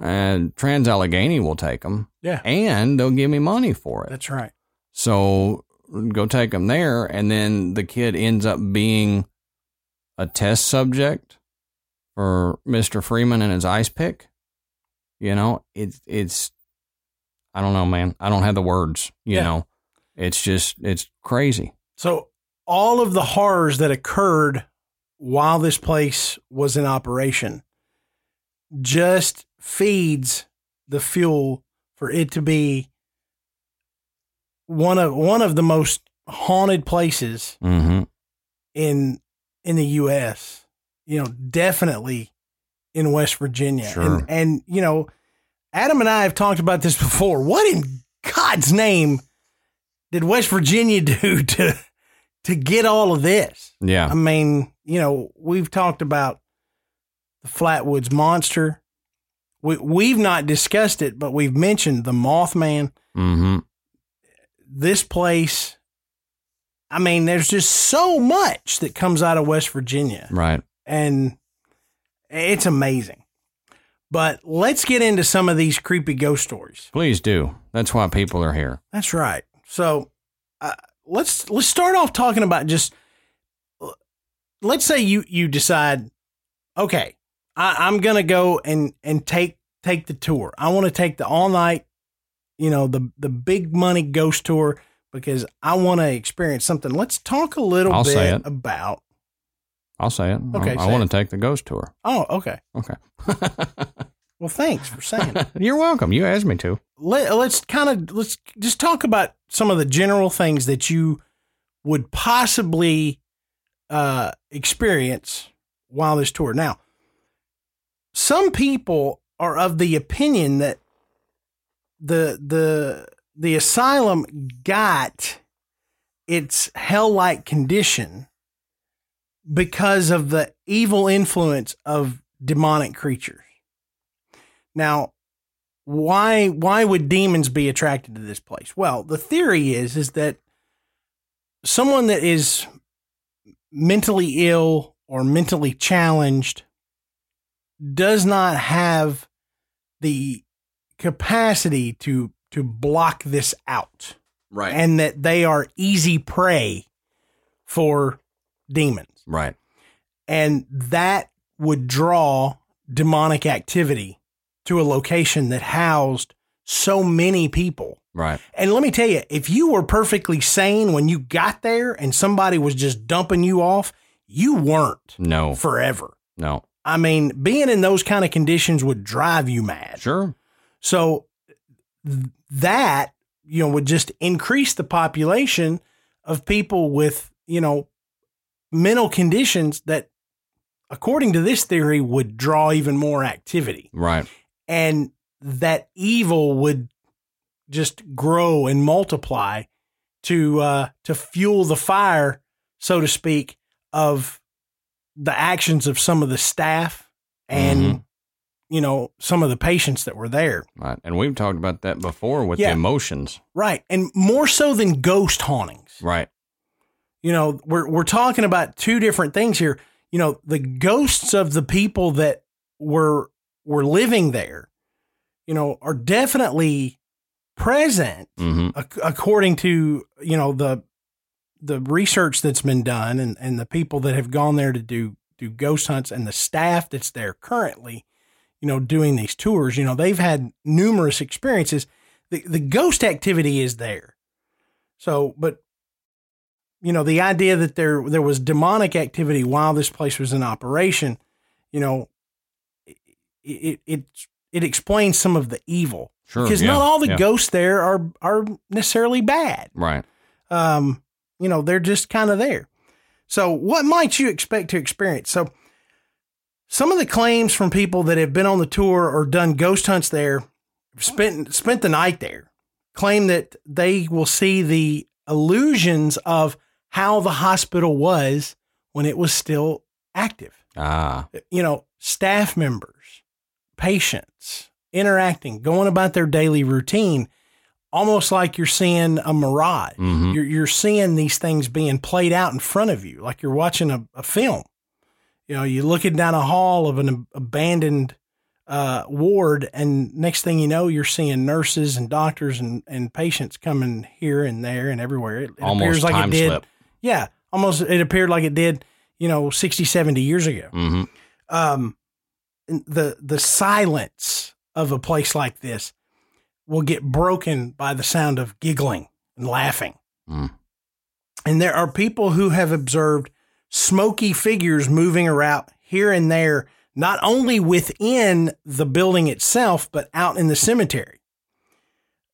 S2: uh, Trans Allegheny will take them
S1: Yeah.
S2: and they'll give me money for it.
S1: That's right.
S2: So go take them there, and then the kid ends up being a test subject for Mister Freeman and his ice pick. You know, it's it's I don't know, man. I don't have the words. You
S1: Yeah.
S2: know, it's just it's crazy.
S1: So all of the horrors that occurred while this place was in operation just feeds the fuel for it to be one of one of the most haunted places
S2: Mm-hmm.
S1: in in the US. You know, definitely in West Virginia.
S2: Sure.
S1: And and you know, Adam and I have talked about this before. What in God's name did West Virginia [LAUGHS] do to to get all of this?
S2: Yeah.
S1: I mean, you know, we've talked about the Flatwoods monster. We we've not discussed it, but we've mentioned the Mothman.
S2: Mm-hmm.
S1: This place. I mean, there's just so much that comes out of West Virginia,
S2: Right.
S1: and it's amazing. But let's get into some of these creepy ghost stories.
S2: Please do. That's why people are here.
S1: That's right. So uh, let's let's start off talking about just. Let's say you you decide, okay, I, I'm gonna go and and take take the tour. I want to take the all night, you know, the the big money ghost tour because I want to experience something. Let's talk a little
S2: I'll say
S1: bit
S2: it.
S1: about.
S2: I'll say it.
S1: Okay,
S2: I, I want to take the ghost tour.
S1: Oh, okay.
S2: Okay. [LAUGHS]
S1: Well, thanks for saying it. [LAUGHS]
S2: You're welcome. You asked me to.
S1: Let, let's kind of let's just talk about some of the general things that you would possibly uh, experience while this tour. Now, some people are of the opinion that the the the asylum got its hell-like condition because of the evil influence of demonic creatures. Now, why why would demons be attracted to this place? Well, the theory is is that someone that is mentally ill or mentally challenged does not have the capacity to to block this out
S2: Right.
S1: and that they are easy prey for demons
S2: right.
S1: and that would draw demonic activity to a location that housed so many people.
S2: Right.
S1: And let me tell you, if you were perfectly sane when you got there and somebody was just dumping you off, you weren't
S2: No,
S1: forever.
S2: no.
S1: I mean, being in those kind of conditions would drive you mad.
S2: Sure.
S1: So th- that, you know, would just increase the population of people with, you know, mental conditions that, according to this theory, would draw even more activity.
S2: Right.
S1: And that evil would just grow and multiply to uh, to fuel the fire, so to speak, of the actions of some of the staff and
S2: Mhm.
S1: you know some of the patients that were there.
S2: Right. And we've talked about that before with
S1: Yeah.
S2: the emotions.
S1: Right. And more so than ghost hauntings.
S2: Right.
S1: You know, we're we're talking about two different things here. You know, the ghosts of the people that were were living there, you know, are definitely present
S2: hmm
S1: ac- according to, you know, the the research that's been done and, and the people that have gone there to do do ghost hunts and the staff that's there currently, you know, doing these tours, you know, they've had numerous experiences. The the ghost activity is there. So, but you know, the idea that there there was demonic activity while this place was in operation, you know, it it it, explains some of the evil
S2: Sure.
S1: because
S2: yeah,
S1: not all the
S2: yeah.
S1: ghosts there are are necessarily bad.
S2: Right.
S1: Um, you know, they're just kind of there. So, what might you expect to experience? So, some of the claims from people that have been on the tour or done ghost hunts there, spent spent the night there, claim that they will see the illusions of how the hospital was when it was still active
S2: Ah.
S1: you know, staff members, patients interacting, going about their daily routine, almost like you're seeing a mirage.
S2: hmm
S1: You're, you're seeing these things being played out in front of you, like you're watching a, a film. You know, you're looking down a hall of an abandoned uh, ward, and next thing you know, you're seeing nurses and doctors and, and patients coming here and there and everywhere. It, it
S2: Almost
S1: appears like it did.
S2: slip.
S1: Yeah, almost. It appeared like it did, you know, 60, 70 years ago
S2: hmm
S1: um, the the silence of a place like this will get broken by the sound of giggling and laughing.
S2: Mm.
S1: And there are people who have observed smoky figures moving around here and there, not only within the building itself, but out in the cemetery.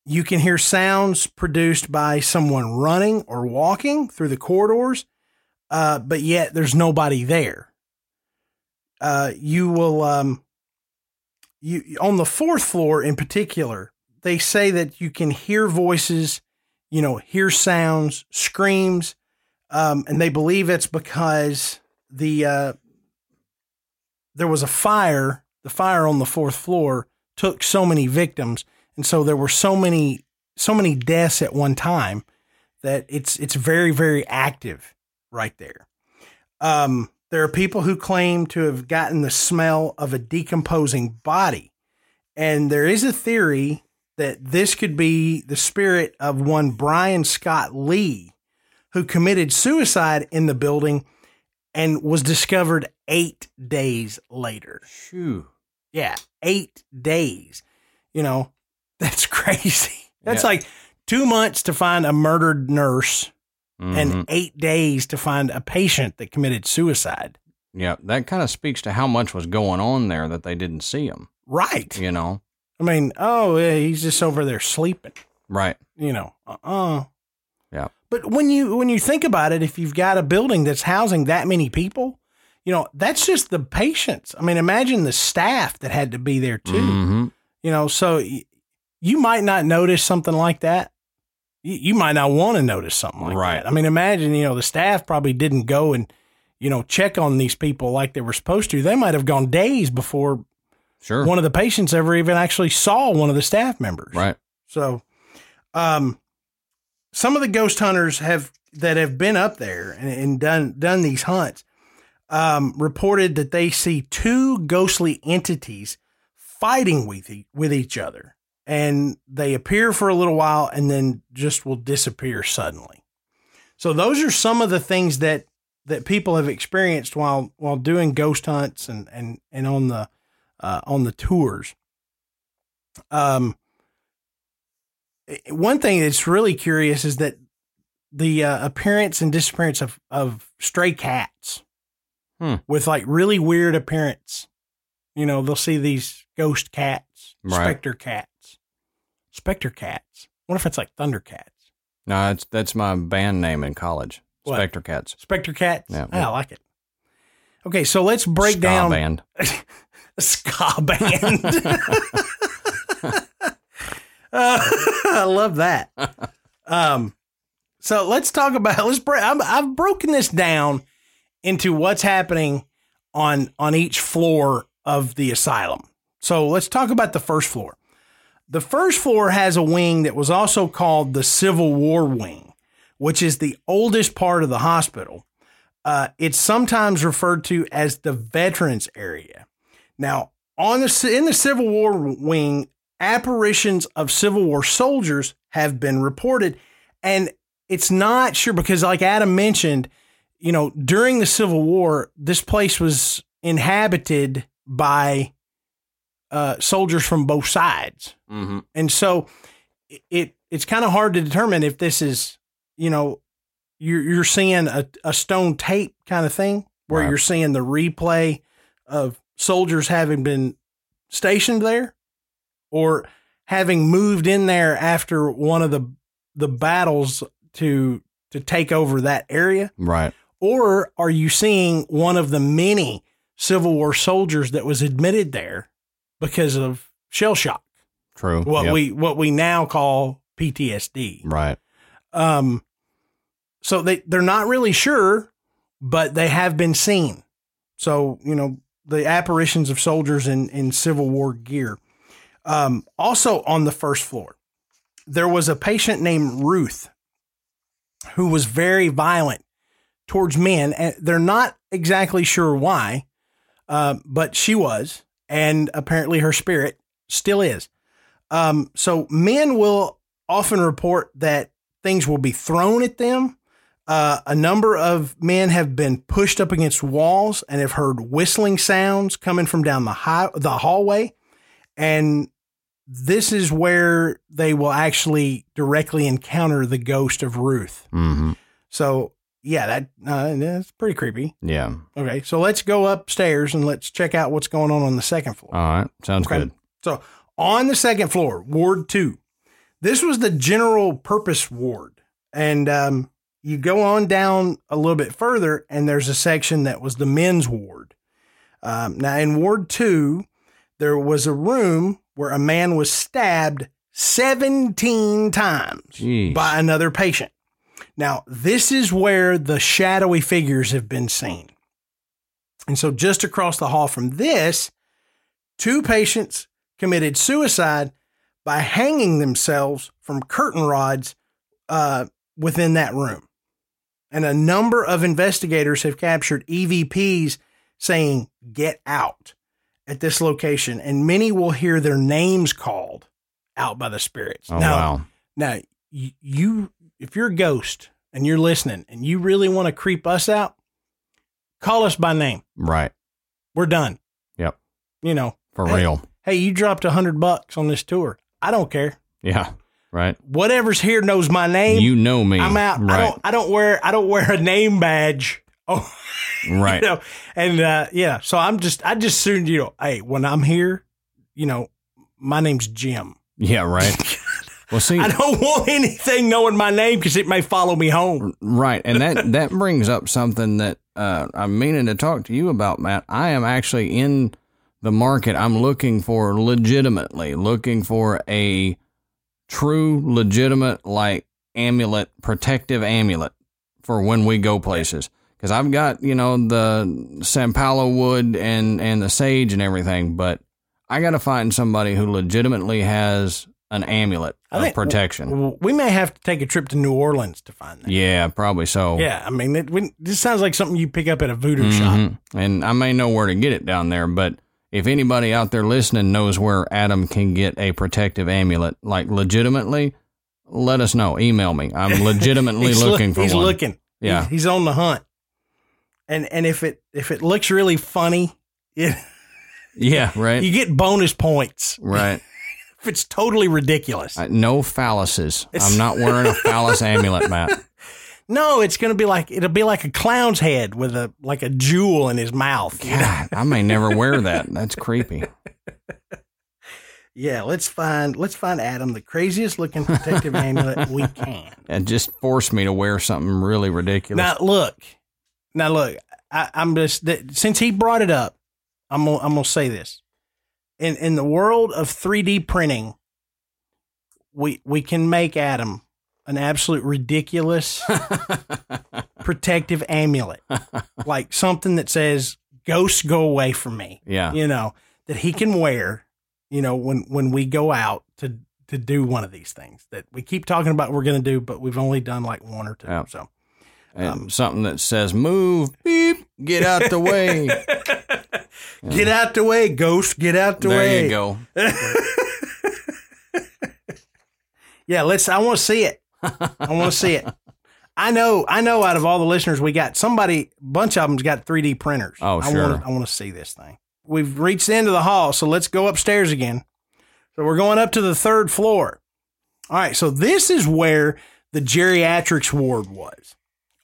S1: You can hear sounds produced by someone running or walking through the corridors, uh, but yet there's nobody there uh, you will um, you on the fourth floor in particular they say that you can hear voices you know hear sounds screams um, and they believe it's because the uh, there was a fire the fire on the fourth floor took so many victims. And so there were so many so many deaths at one time that it's it's very very active right there. Um, there are people who claim to have gotten the smell of a decomposing body. And there is a theory that this could be the spirit of one Brian Scott Lee, who committed suicide in the building and was discovered eight days later.
S2: Shoo.
S1: Yeah, eight days. You know, [LAUGHS] that's crazy. That's
S2: Yeah.
S1: like two months to find a murdered nurse
S2: Mhm.
S1: and eight days to find a patient that committed suicide.
S2: yeah, that kind of speaks to how much was going on there that they didn't see him.
S1: Right.
S2: You know.
S1: I mean, oh, yeah, he's just over there sleeping.
S2: Right.
S1: You know, uh-uh.
S2: Yeah.
S1: But when you when you think about it, if you've got a building that's housing that many people, you know, that's just the patients. I mean, imagine the staff that had to be there too.
S2: hmm
S1: You know, so y- you might not notice something like that. You, you might not want to notice something like
S2: Right.
S1: that. I mean, imagine, you know, the staff probably didn't go and, you know, check on these people like they were supposed to. They might have gone days before
S2: Sure.
S1: one of the patients ever even actually saw one of the staff members.
S2: right.
S1: So, um, some of the ghost hunters have that have been up there and, and done done these hunts um, reported that they see two ghostly entities fighting with e- with each other, and they appear for a little while and then just will disappear suddenly. So those are some of the things that that people have experienced while while doing ghost hunts and and and on the uh, on the tours. Um, one thing that's really curious is that the uh, appearance and disappearance of, of stray cats
S2: Hmm.
S1: with like really weird appearance. You know, they'll see these ghost cats,
S2: Right.
S1: specter cats, specter cats. What if it's like Thundercats?
S2: No, that's that's my band name in college.
S1: What?
S2: Spectre Cats.
S1: Specter cats.
S2: Yeah.
S1: Ah, I like it. Okay, so let's break
S2: Ska
S1: down
S2: band. [LAUGHS]
S1: ska band. Uh, [LAUGHS] I love that. [LAUGHS] Um, so let's talk about let's break. I'm, I've broken this down into what's happening on on each floor of the asylum. So let's talk about the first floor. The first floor has a wing that was also called the Civil War Wing, which is the oldest part of the hospital. Uh, it's sometimes referred to as the Veterans Area. Now, on the in the Civil War Wing, apparitions of Civil War soldiers have been reported, and it's not sure because, like Adam mentioned, you know, during the Civil War, this place was inhabited by uh, soldiers from both sides,
S2: Mm-hmm.
S1: and so it it's kind of hard to determine if this is, you know, you're you're seeing a, a stone tape kind of thing where
S2: Right.
S1: you're seeing the replay of soldiers having been stationed there or having moved in there after one of the the battles to to take over that area
S2: Right.
S1: or are you seeing one of the many Civil War soldiers that was admitted there because of shell shock
S2: True.
S1: what
S2: Yep.
S1: we what we now call PTSD
S2: Right.
S1: um, so they they're not really sure, but they have been seen. So you know the apparitions of soldiers in in Civil War gear. Um, also on the first floor, there was a patient named Ruth who was very violent towards men, and they're not exactly sure why, uh, but she was, and apparently her spirit still is. Um, so men will often report that things will be thrown at them. Uh, a number of men have been pushed up against walls and have heard whistling sounds coming from down the high, the hallway, and this is where they will actually directly encounter the ghost of Ruth.
S2: Mm-hmm.
S1: So yeah, that uh, that's pretty creepy.
S2: Yeah.
S1: Okay, so let's go upstairs and let's check out what's going on on the second floor.
S2: All right. Sounds
S1: Okay.
S2: good.
S1: So on the second floor, Ward Two, this was the general purpose ward, and um, you go on down a little bit further, and there's a section that was the men's ward. Um, now in Ward Two, there was a room where a man was stabbed 17 times
S2: Jeez.
S1: by another patient. Now, this is where the shadowy figures have been seen. And so, just across the hall from this, two patients committed suicide by hanging themselves from curtain rods uh, within that room. And a number of investigators have captured EVPs saying, Get out at this location. And many will hear their names called out by the spirits.
S2: Oh
S1: now,
S2: wow.
S1: now, you, if you're a ghost and you're listening and you really want to creep us out, call us by name.
S2: Right.
S1: We're done.
S2: Yep.
S1: You know,
S2: For
S1: Hey.
S2: real.
S1: hey, you dropped a hundred bucks on this tour. I don't care.
S2: Yeah. Right.
S1: Whatever's here knows my name.
S2: You know me.
S1: I'm out. I
S2: Right.
S1: don't. I don't wear. I don't wear a name badge. [LAUGHS] Oh,
S2: Right.
S1: you know, and uh, yeah. So I'm just. I just assumed you know. Hey, when I'm here, you know, my name's Jim.
S2: Yeah. Right. [LAUGHS] Well, see,
S1: I don't [LAUGHS] want anything knowing my name because it may follow me home.
S2: Right, and that that brings up something that uh, I'm meaning to talk to you about, Matt. I am actually in the market. I'm looking for legitimately looking for a true, legitimate like amulet, protective amulet for when we go places. Because I've got you know the San Paulo wood and and the sage and everything, but I got to find somebody who legitimately has an amulet
S1: I
S2: of protection.
S1: We may have to take a trip to New Orleans to find that.
S2: Yeah, probably so.
S1: Yeah, I mean, it, we, this sounds like something you pick up at a voodoo shop.
S2: Mhm. And I may know where to get it down there, but if anybody out there listening knows where Adam can get a protective amulet, like legitimately, let us know. Email me. I'm [LAUGHS] legitimately looking
S1: look-
S2: for
S1: he's
S2: one.
S1: He's looking.
S2: Yeah.
S1: he's, he's on the hunt. And and if it if it looks really funny, [LAUGHS] it,
S2: Yeah, right.
S1: you get bonus points.
S2: right.
S1: It's totally ridiculous.
S2: Uh, no phalluses.
S1: It's-
S2: I'm not wearing a phallus [LAUGHS] amulet, Matt.
S1: No, it's gonna be like it'll be like a clown's head with a like a jewel in his mouth. you know?
S2: God, I may never wear that. That's creepy. [LAUGHS]
S1: Yeah, let's find let's find Adam the craziest looking protective amulet we can. [LAUGHS]
S2: And just force me to wear something really ridiculous.
S1: Now look, now look. I, I'm just that, since he brought it up, I'm gonna, I'm gonna say this. In in the world of 3D printing, we we can make Adam an absolute ridiculous [LAUGHS] protective amulet, like something that says "Ghosts go away from me."
S2: yeah.
S1: You know that he can wear. You know when when we go out to to do one of these things that we keep talking about we're going to do, but we've only done like one or two.
S2: Yeah.
S1: So
S2: And
S1: um,
S2: something that says "Move, beep, get out the way." [LAUGHS]
S1: get out the way, ghost. Get out the
S2: there
S1: way.
S2: There you go. [LAUGHS]
S1: Yeah, let's. I want to see it. I want to see it. I know. I know. Out of all the listeners we got, somebody, bunch of them's got 3D printers.
S2: Oh,
S1: I
S2: sure.
S1: Want I want to see this thing. We've reached the end of the hall, so let's go upstairs again. So we're going up to the third floor. All right. So this is where the geriatrics ward was,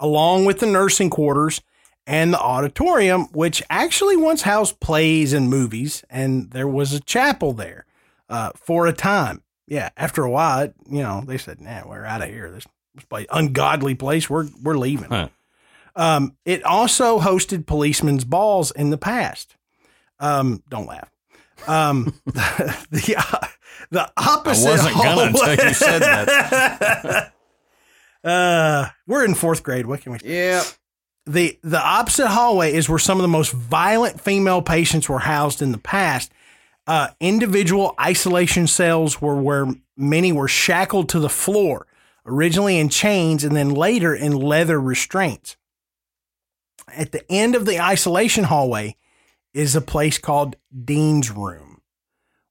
S1: along with the nursing quarters and the auditorium, which actually once housed plays and movies, and there was a chapel there uh, for a time. Yeah, after a while, it, you know, they said, "Nah, we're out of here. This, this place, ungodly place. We're we're leaving."
S2: Huh.
S1: Um, it also hosted policemen's balls in the past. Um, don't laugh. Um, [LAUGHS] the uh, the opposite.
S2: I wasn't gonna until you said that. [LAUGHS]
S1: uh, we're in fourth grade. What can we?
S2: Yeah.
S1: The the opposite hallway is where some of the most violent female patients were housed in the past. Uh, individual isolation cells were where many were shackled to the floor, originally in chains and then later in leather restraints. At the end of the isolation hallway is a place called Dean's Room,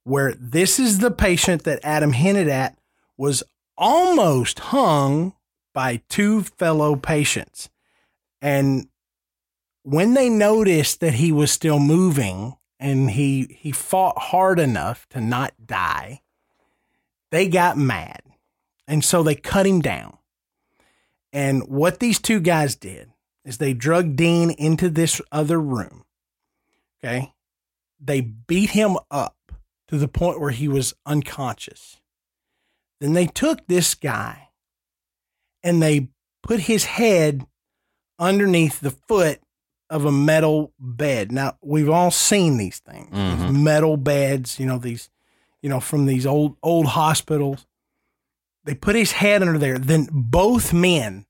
S1: where this is the patient that Adam hinted at was almost hung by two fellow patients. And when they noticed that he was still moving and he he fought hard enough to not die, they got mad. And so they cut him down. And what these two guys did is they drug Dean into this other room. Okay? They beat him up to the point where he was unconscious. Then they took this guy and they put his head underneath the foot of a metal bed. Now, we've all seen these things. these
S2: Mhm.
S1: metal beds, you know, these, you know, from these old old hospitals. They put his head under there. Then both men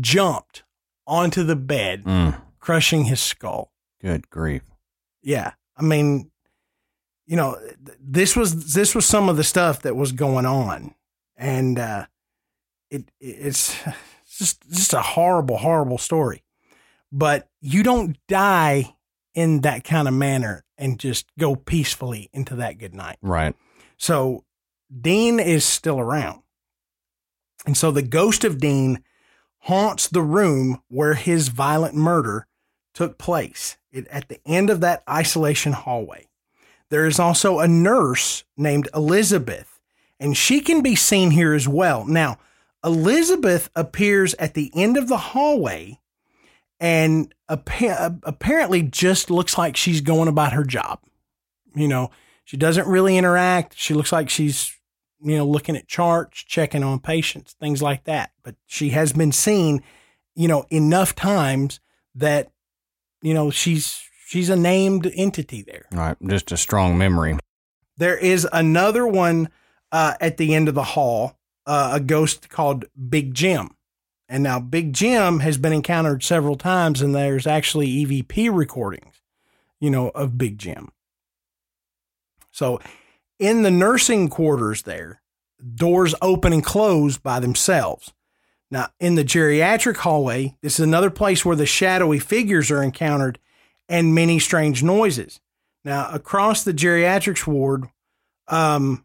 S1: jumped onto the bed,
S2: Mm,
S1: crushing his skull.
S2: good grief.
S1: Yeah. I mean, you know, this was this was some of the stuff that was going on. And uh it it's [LAUGHS] just just a horrible horrible story. But you don't die in that kind of manner and just go peacefully into that good night.
S2: Right.
S1: So Dean is still around. And so the ghost of Dean haunts the room where his violent murder took place it, at the end of that isolation hallway. There is also a nurse named Elizabeth, and she can be seen here as well. Now, Elizabeth appears at the end of the hallway and appa- apparently just looks like she's going about her job. You know, she doesn't really interact. She looks like she's, you know, looking at charts, checking on patients, things like that. But she has been seen, you know, enough times that, you know, she's she's a named entity there.
S2: Right. Just a strong memory.
S1: There is another one uh, at the end of the hall, uh, a ghost called Big Jim. And now Big Jim has been encountered several times, and there's actually EVP recordings, you know, of Big Jim. So in the nursing quarters there, doors open and close by themselves. Now, in the geriatric hallway, this is another place where the shadowy figures are encountered and many strange noises. Now, across the geriatrics ward, um,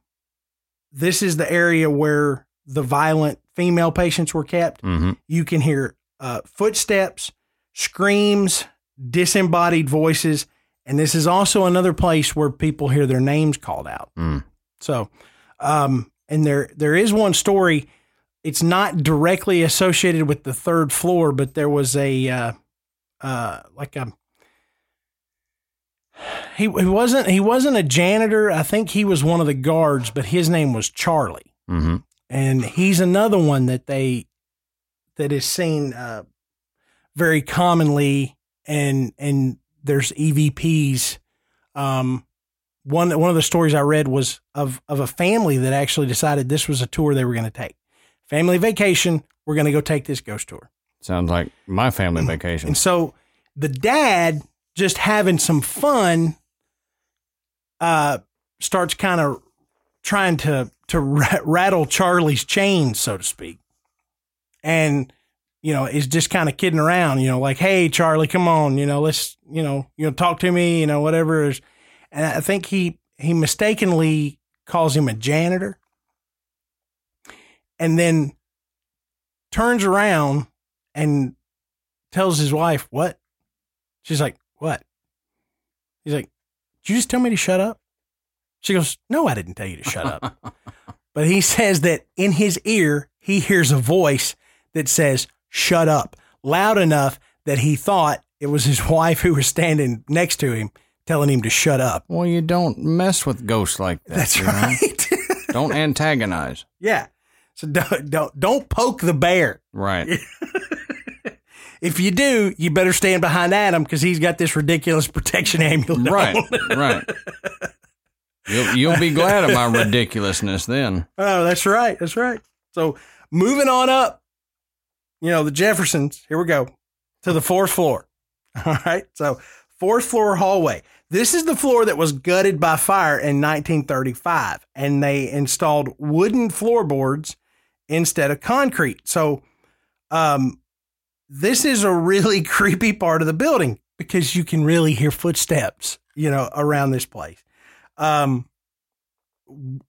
S1: this is the area where the violent female patients were kept.
S2: hmm
S1: You can hear uh, footsteps, screams, disembodied voices, and this is also another place where people hear their names called out.
S2: Mm.
S1: So, um, and there there is one story it's not directly associated with the third floor, but there was a uh, uh, like a he, he wasn't he wasn't a janitor. I think he was one of the guards, but his name was Charlie,
S2: Mm-hmm.
S1: And he's another one that they that is seen uh, very commonly, and and there's EVPs. Um, one one of the stories I read was of of a family that actually decided this was a tour they were going to take, family vacation. We're going to go take this ghost tour.
S2: Sounds like my family [CLEARS THROAT] vacation.
S1: And so the dad, just having some fun, uh, starts kind of trying to to ra- rattle Charlie's chains, so to speak, and you know is just kind of kidding around. You know, like, hey, Charlie, come on, you know, let's you know, you know, talk to me, you know, whatever. And I think he he mistakenly calls him a janitor, and then turns around and tells his wife, What? She's like, What? He's like, Did you just tell me to shut up? She goes, No, I didn't tell you to shut up. [LAUGHS] but he [LAUGHS] says that in his ear, he hears a voice that says, Shut up, loud enough that he thought it was his [LAUGHS] wife who was standing next to him telling him to shut up.
S2: well, you don't mess with ghosts like that.
S1: That's
S2: you know?
S1: right. [LAUGHS]
S2: Don't antagonize.
S1: yeah. So don't, don't don't poke the bear.
S2: Right.
S1: If you do, you better stand behind Adam because he's got this ridiculous protection amulet.
S2: Right. Right. You'll, you'll be glad of my [LAUGHS] ridiculousness then.
S1: Oh, that's right. That's right. So moving on up, you know, the Jeffersons, here we go to the fourth floor. [LAUGHS] All right. So fourth floor hallway. This is the floor that was gutted by fire in 1935, and they installed wooden floorboards instead of concrete. So, um, this is a really [LAUGHS] creepy part of the building because you can really hear footsteps, you know, around this place. Um,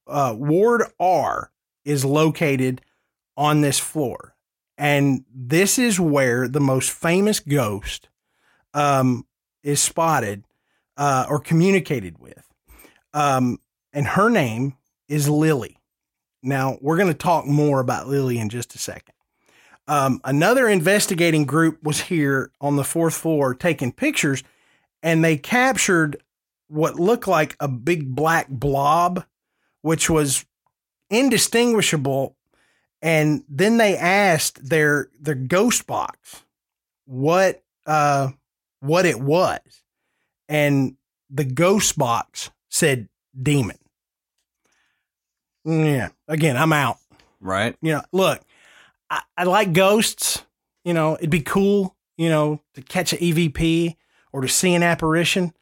S1: uh, Ward R is located on this floor. And this is where the most famous ghost um, is spotted uh, or communicated with. Um, and her name is Lily. Now, we're going to talk more about Lily in just a second. Um, another investigating group was here on the fourth floor taking pictures, and they captured what looked like a big black blob, which was indistinguishable. And then they asked their their ghost box what uh what it was, and the ghost box said demon. Yeah, again, I'm out.
S2: Right.
S1: You know, look, I, I like ghosts. You know, it'd be cool, you know, to catch an EVP or to see an apparition.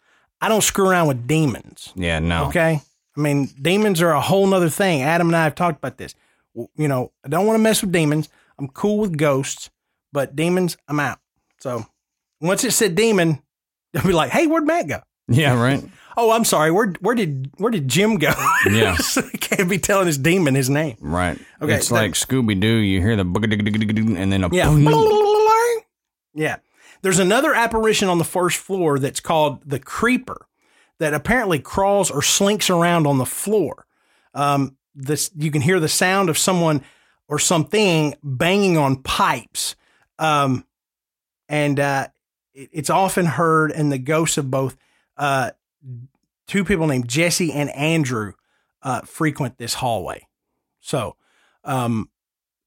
S1: I don't screw around with demons.
S2: Yeah. No.
S1: Okay. I mean, demons are a whole nother thing. Adam and I have talked about this. You know, I don't want to mess with demons. I'm cool with ghosts, but demons, I'm out. So once it said demon, [LAUGHS] they'll be like, hey, where'd Matt go?
S2: Yeah. Right. [LAUGHS]
S1: Oh, I'm sorry. Where where did where did Jim go? [LAUGHS]
S2: Yeah.
S1: Can't be telling his demon his name.
S2: Right.
S1: Okay,
S2: It's
S1: that-
S2: like Scooby Doo. You hear the and then a
S1: Yeah. yeah. There's another apparition on the first floor that's called the creeper that apparently crawls or slinks around on the floor. Um, this you can hear the sound of someone or something banging on pipes. Um, and uh, it- it's often heard in the ghosts of both uh, two people named Jesse and Andrew uh, frequent this hallway. So um,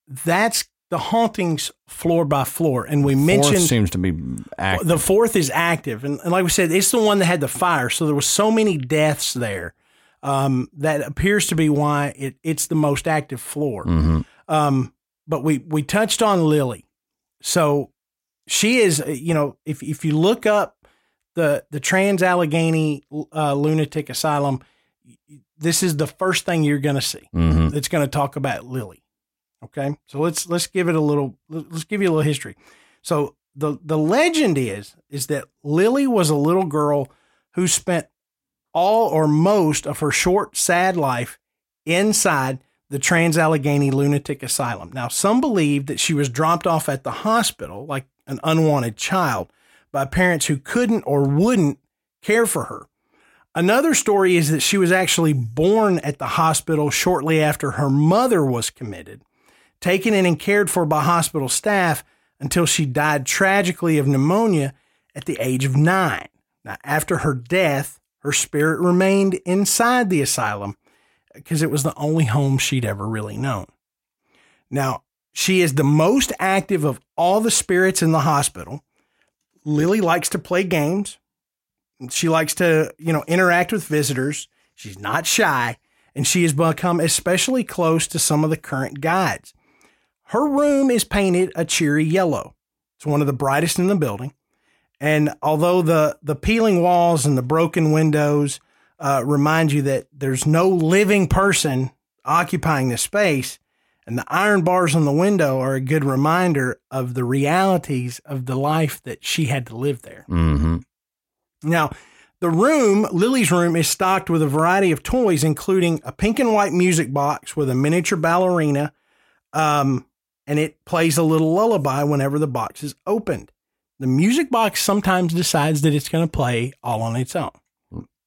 S1: that's the hauntings floor by floor. And we
S2: Fourth
S1: mentioned
S2: seems to be active.
S1: the fourth is active, and, and like we said, it's the one that had the fire. So there was so many deaths there um, that appears to be why it, it's the most active floor.
S2: hmm
S1: Um, but we we touched on Lily, so she is. uh, You know, if if you look up the the Trans Allegheny uh, Lunatic Asylum, this is the first thing you're going to see
S2: hmm
S1: that's going to talk about Lily. Okay, so let's let's give it a little. Let's give you a little history. So the the legend is is that Lily was a little girl who spent all or most of her short sad life inside the Trans Allegheny Lunatic Asylum. Now, some believe that she was dropped off at the hospital like an unwanted child by parents who couldn't or wouldn't care for her. Another story is that she was actually born at the hospital shortly after her mother was committed taken in and cared for by hospital staff until she died tragically of pneumonia at the age of nine. Now, after her death, her spirit remained inside the asylum because it was the only home she'd ever really known. Now, she is the most active of all the spirits in the hospital. Lily likes to play games. She likes to, you know, interact with visitors. She's not shy, and she has become especially close to some of the current guides. Her room is painted a cheery yellow. It's one of the brightest in the building. And although the, the peeling walls and the broken windows uh, remind you that there's no living person occupying the space, and the iron bars on the window are a good reminder of the realities of the life that she had to live there.
S2: Mm-hmm.
S1: Now, the room, Lily's room, is stocked with a variety of toys, including a pink and white music box with a miniature ballerina, um, and it plays a little lullaby whenever the box is opened. The music box sometimes decides that it's going to play all on its own.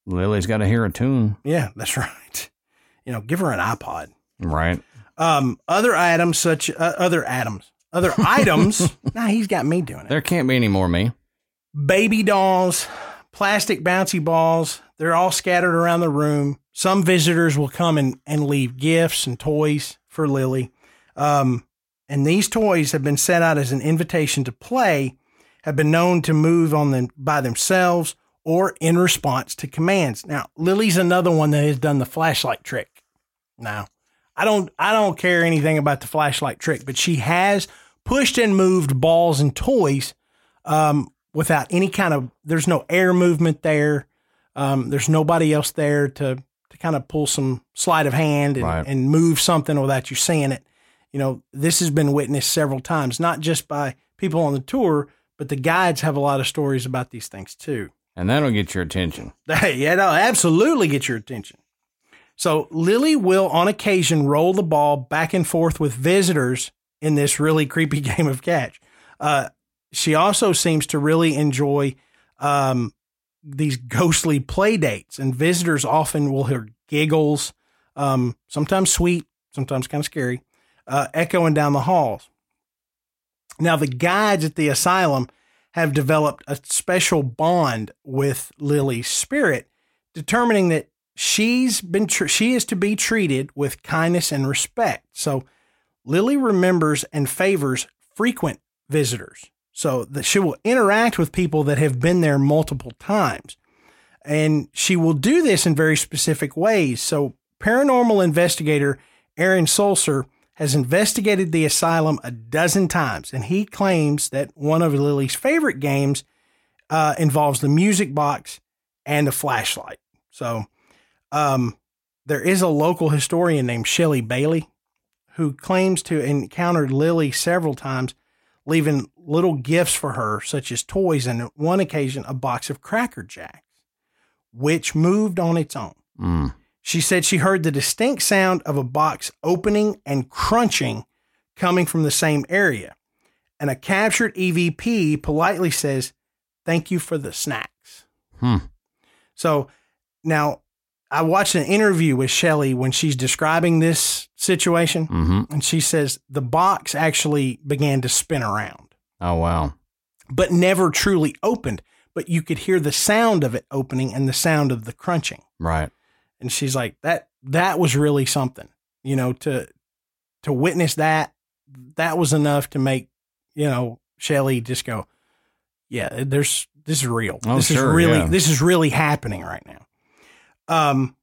S2: Lily's got to hear a tune.
S1: Yeah, [LAUGHS] that's right. You know, give her an iPod.
S2: Right.
S1: Um, other items such uh, other items, other [LAUGHS] items. nah, he's got me doing it.
S2: There can't be any more me.
S1: Baby dolls, plastic bouncy balls. They're all scattered around the room. Some visitors will come and, and leave gifts and toys for Lily. Um, and these toys have been set out as an invitation to play, have been known to move on them by themselves or in response to commands. Now, Lily's another one that has done the flashlight trick. Now, I don't I don't care anything about the flashlight trick, but she has pushed and moved balls and toys um, without any kind of there's no air movement there. Um, there's nobody else there to to kind of pull some sleight of hand and,
S2: Right.
S1: and move something without you seeing it. You know, this has been witnessed several times, not just by people on the tour, but the guides have a lot of stories about these things too.
S2: And that'll get your attention. [LAUGHS]
S1: yeah, no, absolutely get your attention. So Lily will, on occasion, roll the ball back and forth with visitors in this really creepy [LAUGHS] game of catch. Uh, she also seems to really enjoy um, these ghostly play dates, and visitors often will hear giggles, um, sometimes sweet, sometimes kind of scary, uh, echoing down the halls. Now, the guides at the asylum have developed a special bond with Lily's spirit, determining that she's been tr- she is to be treated with kindness and respect. So Lily remembers and favors frequent visitors, so that she will interact with people that have been there multiple times, and she will do this in very specific ways. So paranormal investigator Aaron Solser has investigated the asylum a dozen times, and he claims that one of Lily's favorite games uh, involves the music box and the flashlight. So, um, there is a local historian named Shelley Bailey who claims to encountered Lily several times, leaving little gifts for her, such as toys and, on one occasion, a box of Cracker Jacks, which moved on its own.
S2: Mm.
S1: She said she heard the distinct sound of a box opening and crunching coming from the same area. And a captured EVP politely says, Thank you for the snacks.
S2: Hmm.
S1: So now I watched an interview with Shelly when she's describing this situation,
S2: Mm-hmm.
S1: and she says the box actually began to spin around,
S2: Oh wow.
S1: but never truly opened. But you could hear the sound of it opening and the sound of the crunching.
S2: Right.
S1: And she's like that that was really something you know to to witness that that was enough to make you know Shelly just go yeah there's this is real
S2: Oh,
S1: this
S2: sure,
S1: is really
S2: yeah.
S1: this is really happening right now um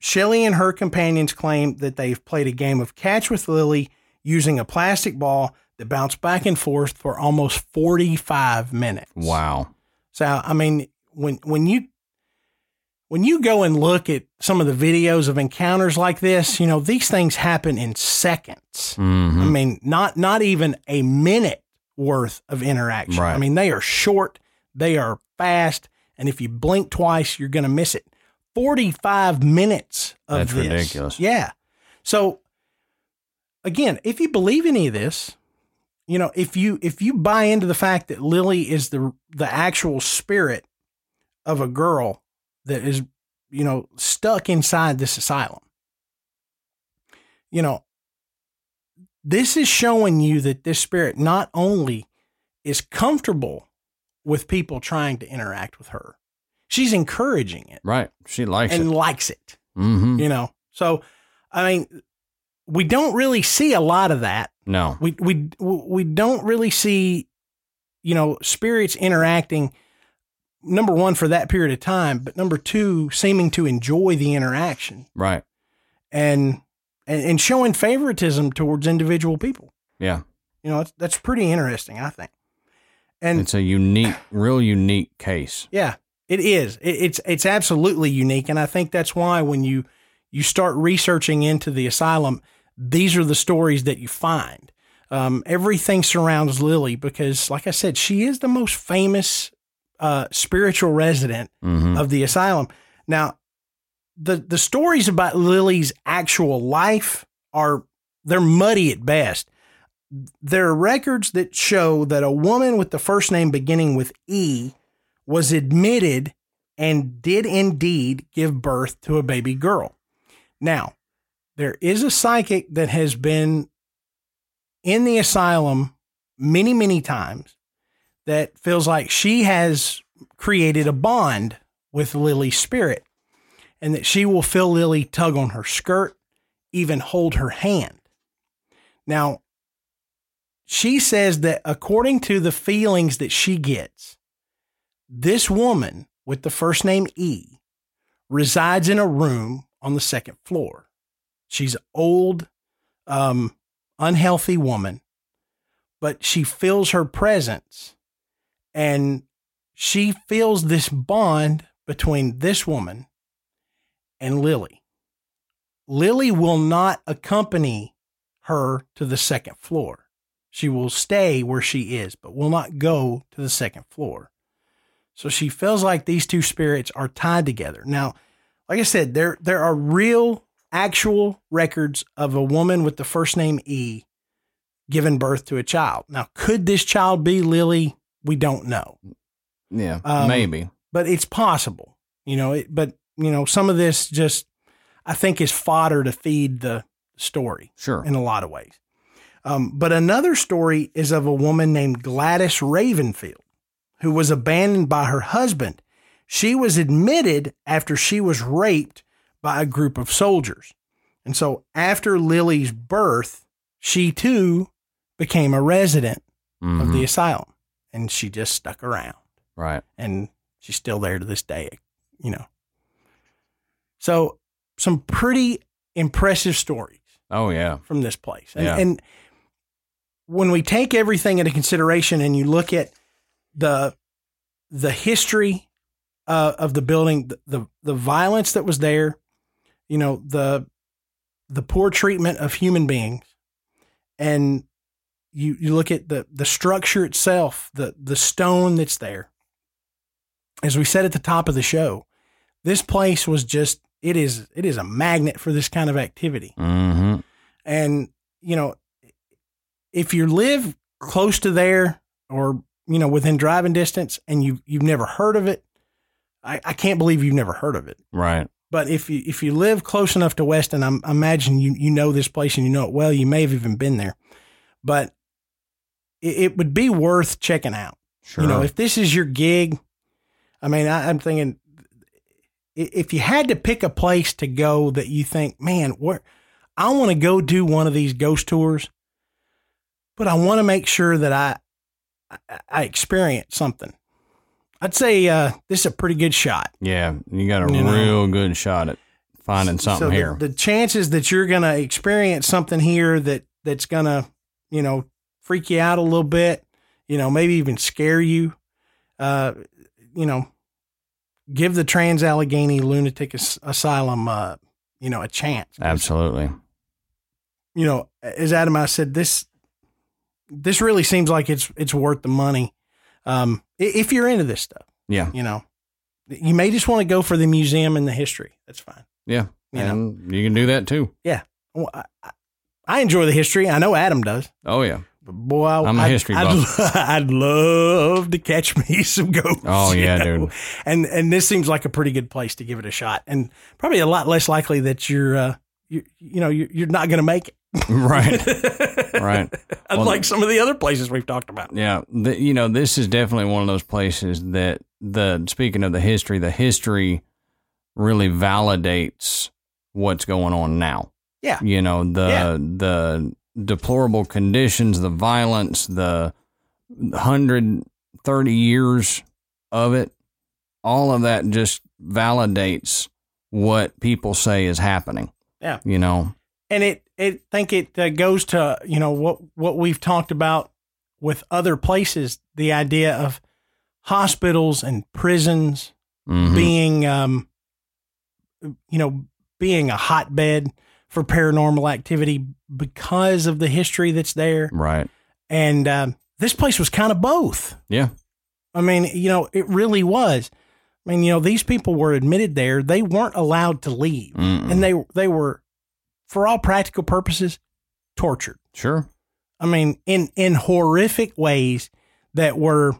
S1: Shelly and her companions claim that they've played a game of catch with Lily using a plastic ball that bounced back and forth for almost 45 minutes
S2: Wow.
S1: so I mean, when when you when you go and look at some of the videos of encounters like this, you know these things happen in seconds. I
S2: Mm-hmm.
S1: mean, not not even a minute worth of interaction.
S2: Right.
S1: I mean, they are short, they are fast, and if you blink twice, you're going to miss it. Forty-five minutes of
S2: That's
S1: this.
S2: ridiculous.
S1: Yeah. So again, if you believe any of this, you know, if you if you buy into the fact that Lily is the the actual spirit of a girl that is, you know, stuck inside this asylum, you know, this is showing you that this spirit not only is comfortable with people trying to interact with her, she's encouraging it
S2: Right. She likes
S1: and
S2: it.
S1: likes it.
S2: Mm-hmm.
S1: You know, so I mean, we don't really see a lot of that.
S2: No.
S1: We we we don't really see, you know, spirits interacting. Number one, for that period of time, but number two, seeming to enjoy the interaction
S2: Right.
S1: and and, and showing favoritism towards individual people.
S2: Yeah.
S1: You know, that's, that's pretty interesting, I think. And
S2: It's a unique, real unique case.
S1: yeah, it is. It, it's it's absolutely unique, and I think that's why when you you start researching into the asylum, these are the stories that you find. Um, everything surrounds Lily because, like I said, she is the most famous uh, spiritual resident
S2: Mm-hmm.
S1: of the asylum. Now, the the stories about Lily's actual life are they're muddy at best. There are records that show that a woman with the first name beginning with E was admitted and did indeed give birth to a baby girl. Now, there is a psychic that has been in the asylum many, many times that feels like she has created a bond with Lily's spirit and that she will feel Lily tug on her skirt, even hold her hand. Now, she says that according to the feelings that she gets, this woman with the first name E resides in a room on the second floor. She's an old, um, unhealthy woman, but she feels her presence and she feels this bond between this woman and Lily. Lily will not accompany her to the second floor. She will stay where she is, but will not go to the second floor. So she feels like these two spirits are tied together. Now, like I said, there there are real actual records of a woman with the first name E giving birth to a child. Now, could this child be Lily? We don't know
S2: Yeah.
S1: Um,
S2: maybe.
S1: but it's possible, you know. It, but you know, some of this just I think is fodder to feed the story
S2: Sure.
S1: in a lot of ways. Um, but another story is of a woman named Gladys Ravenfield, who was abandoned by her husband. She was admitted after she was raped by a group of soldiers. And so after Lily's birth, she too became a resident of
S2: Mhm.
S1: the asylum and she just stuck around
S2: Right.
S1: and she's still there to this day, you know. So some pretty impressive stories
S2: Oh, yeah.
S1: from this place. And,
S2: Yeah.
S1: and when we take everything into consideration and you look at the the history uh, of the building, the, the the violence that was there, you know, the the poor treatment of human beings, and you you look at the the structure itself, the the stone that's there. As we said at the top of the show, this place was just it is it is a magnet for this kind of activity.
S2: Mm-hmm.
S1: And, you know, if you live close to there or, you know, within driving distance and you you've never heard of it, I, I can't believe you've never heard of it.
S2: Right.
S1: But if you if you live close enough to Weston, I'm, I imagine you you know this place and you know it well. You may have even been there, but it, it would be worth checking out.
S2: Sure.
S1: You know, if this is your gig, I mean, I, I'm thinking if you had to pick a place to go that you think, man, where I want to go do one of these ghost tours, but I want to make sure that I I, experience something. I'd say uh, this is a pretty good shot.
S2: yeah. You got a
S1: You know.
S2: real good shot at finding something
S1: so the-
S2: here.
S1: The, chances that you're going to experience something here that that's going to, you know, freak you out a little bit, you know, maybe even scare you, uh, you know, give the Trans Allegheny Lunatic As- Asylum, uh, you know, a chance.
S2: Absolutely.
S1: You know, as Adam I said, this this really seems like it's it's worth the money. Um, if you're into this stuff,
S2: Yeah.
S1: you know, you may just want to go for the museum and the history. That's fine.
S2: Yeah.
S1: You know.
S2: and you can do that too.
S1: Well, I, I- I enjoy the history. I know Adam does.
S2: Oh, yeah.
S1: Boy, I,
S2: I'm a
S1: I'd-
S2: history
S1: I'd,
S2: buff. [LAUGHS]
S1: I'd love to catch [LAUGHS] me some ghosts.
S2: Oh,
S1: you
S2: yeah,
S1: know?
S2: dude.
S1: And and this seems like a pretty good place to give it a shot, and probably a lot less likely that you're, uh, you you know, you're, you're not going to make it. [LAUGHS]
S2: right, right.
S1: Unlike some of the other places we've talked about.
S2: Yeah, the, you know, this is definitely one of those places that the speaking of the history, the history really validates what's going on now.
S1: Yeah.
S2: You know, the
S1: Yeah.
S2: the deplorable conditions, the violence, the 130 years of it, all of that just validates what people say is happening.
S1: Yeah.
S2: You know,
S1: and it it think it uh, goes to you know what what we've talked about with other places the idea of hospitals and prisons
S2: Mhm.
S1: being um you know being a hotbed for paranormal activity because of the history that's there
S2: right.
S1: and um, this place was kind of both
S2: Yeah.
S1: I mean, you know, it really was. I mean, you know, these people were admitted there; they weren't allowed to leave,
S2: Mm-mm.
S1: and they they were, for all practical purposes, tortured.
S2: Sure.
S1: I mean, in in horrific ways that were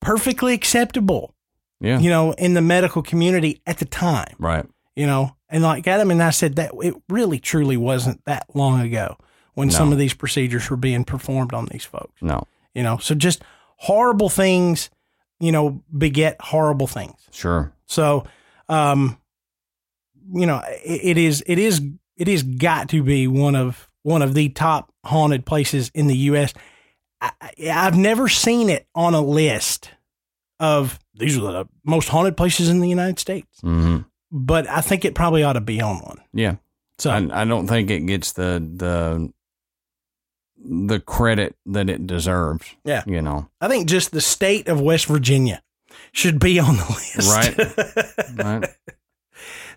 S1: perfectly acceptable,
S2: Yeah.
S1: you know, in the medical community at the time.
S2: Right.
S1: You know, and like Adam and I said that it really truly wasn't that long ago when
S2: No.
S1: some of these procedures were being performed on these folks.
S2: No.
S1: you know? So just horrible things you know beget horrible things.
S2: Sure.
S1: so um you know it, it is it is it is got to be one of one of the top haunted places in the US I, I've never seen it on a list of these are the most haunted places in the United States.
S2: Hmm
S1: but I think it probably ought to be on one
S2: Yeah.
S1: so
S2: I, I don't think it gets the the the credit that it deserves.
S1: Yeah.
S2: You know.
S1: I think just the state of West Virginia should be on the [LAUGHS] list
S2: Right. Right. [LAUGHS]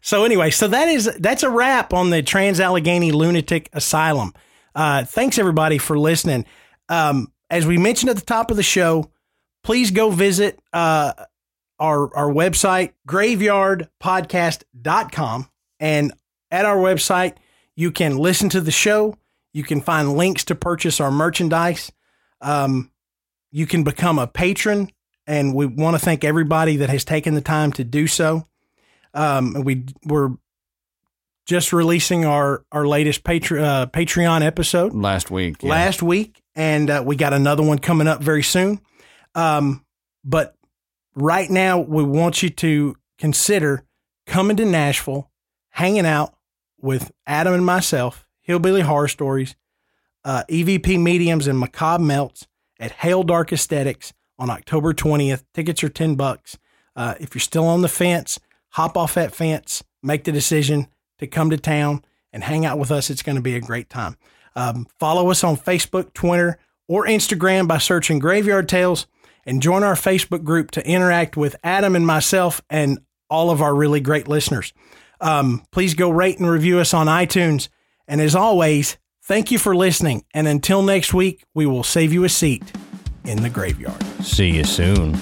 S1: So anyway, so that is that's a wrap on the Trans Allegheny Lunatic Asylum. Uh, thanks everybody for listening. Um, as we mentioned at the top of the show, please go visit uh, our our website graveyardpodcast.com and at our website you can listen to the show. You can find links to purchase our merchandise. Um, you can become a patron, and we want to thank everybody that has taken the time to do so. Um, we we're just releasing our our latest Patre- uh, Patreon episode
S2: Last week. yeah.
S1: last week, and uh, we got another one coming up very soon. Um, but right now, we want you to consider coming to Nashville, hanging out with Adam and myself, Hillbilly Horror Stories, uh, EVP Mediums, and Macabre Melts at Hail Dark Aesthetics on October 20th. Tickets are 10 bucks. Uh, if you're still on the fence, hop off that fence, make the decision to come to town and hang out with us. It's going to be a great time. Um, follow us on Facebook, Twitter, or Instagram by searching Graveyard Tales and join our Facebook group to interact with Adam and myself and all of our really great listeners. Um, please go rate and review us on iTunes. And as always, thank you for listening. And until next week, we will save you a seat in the graveyard.
S2: See you soon.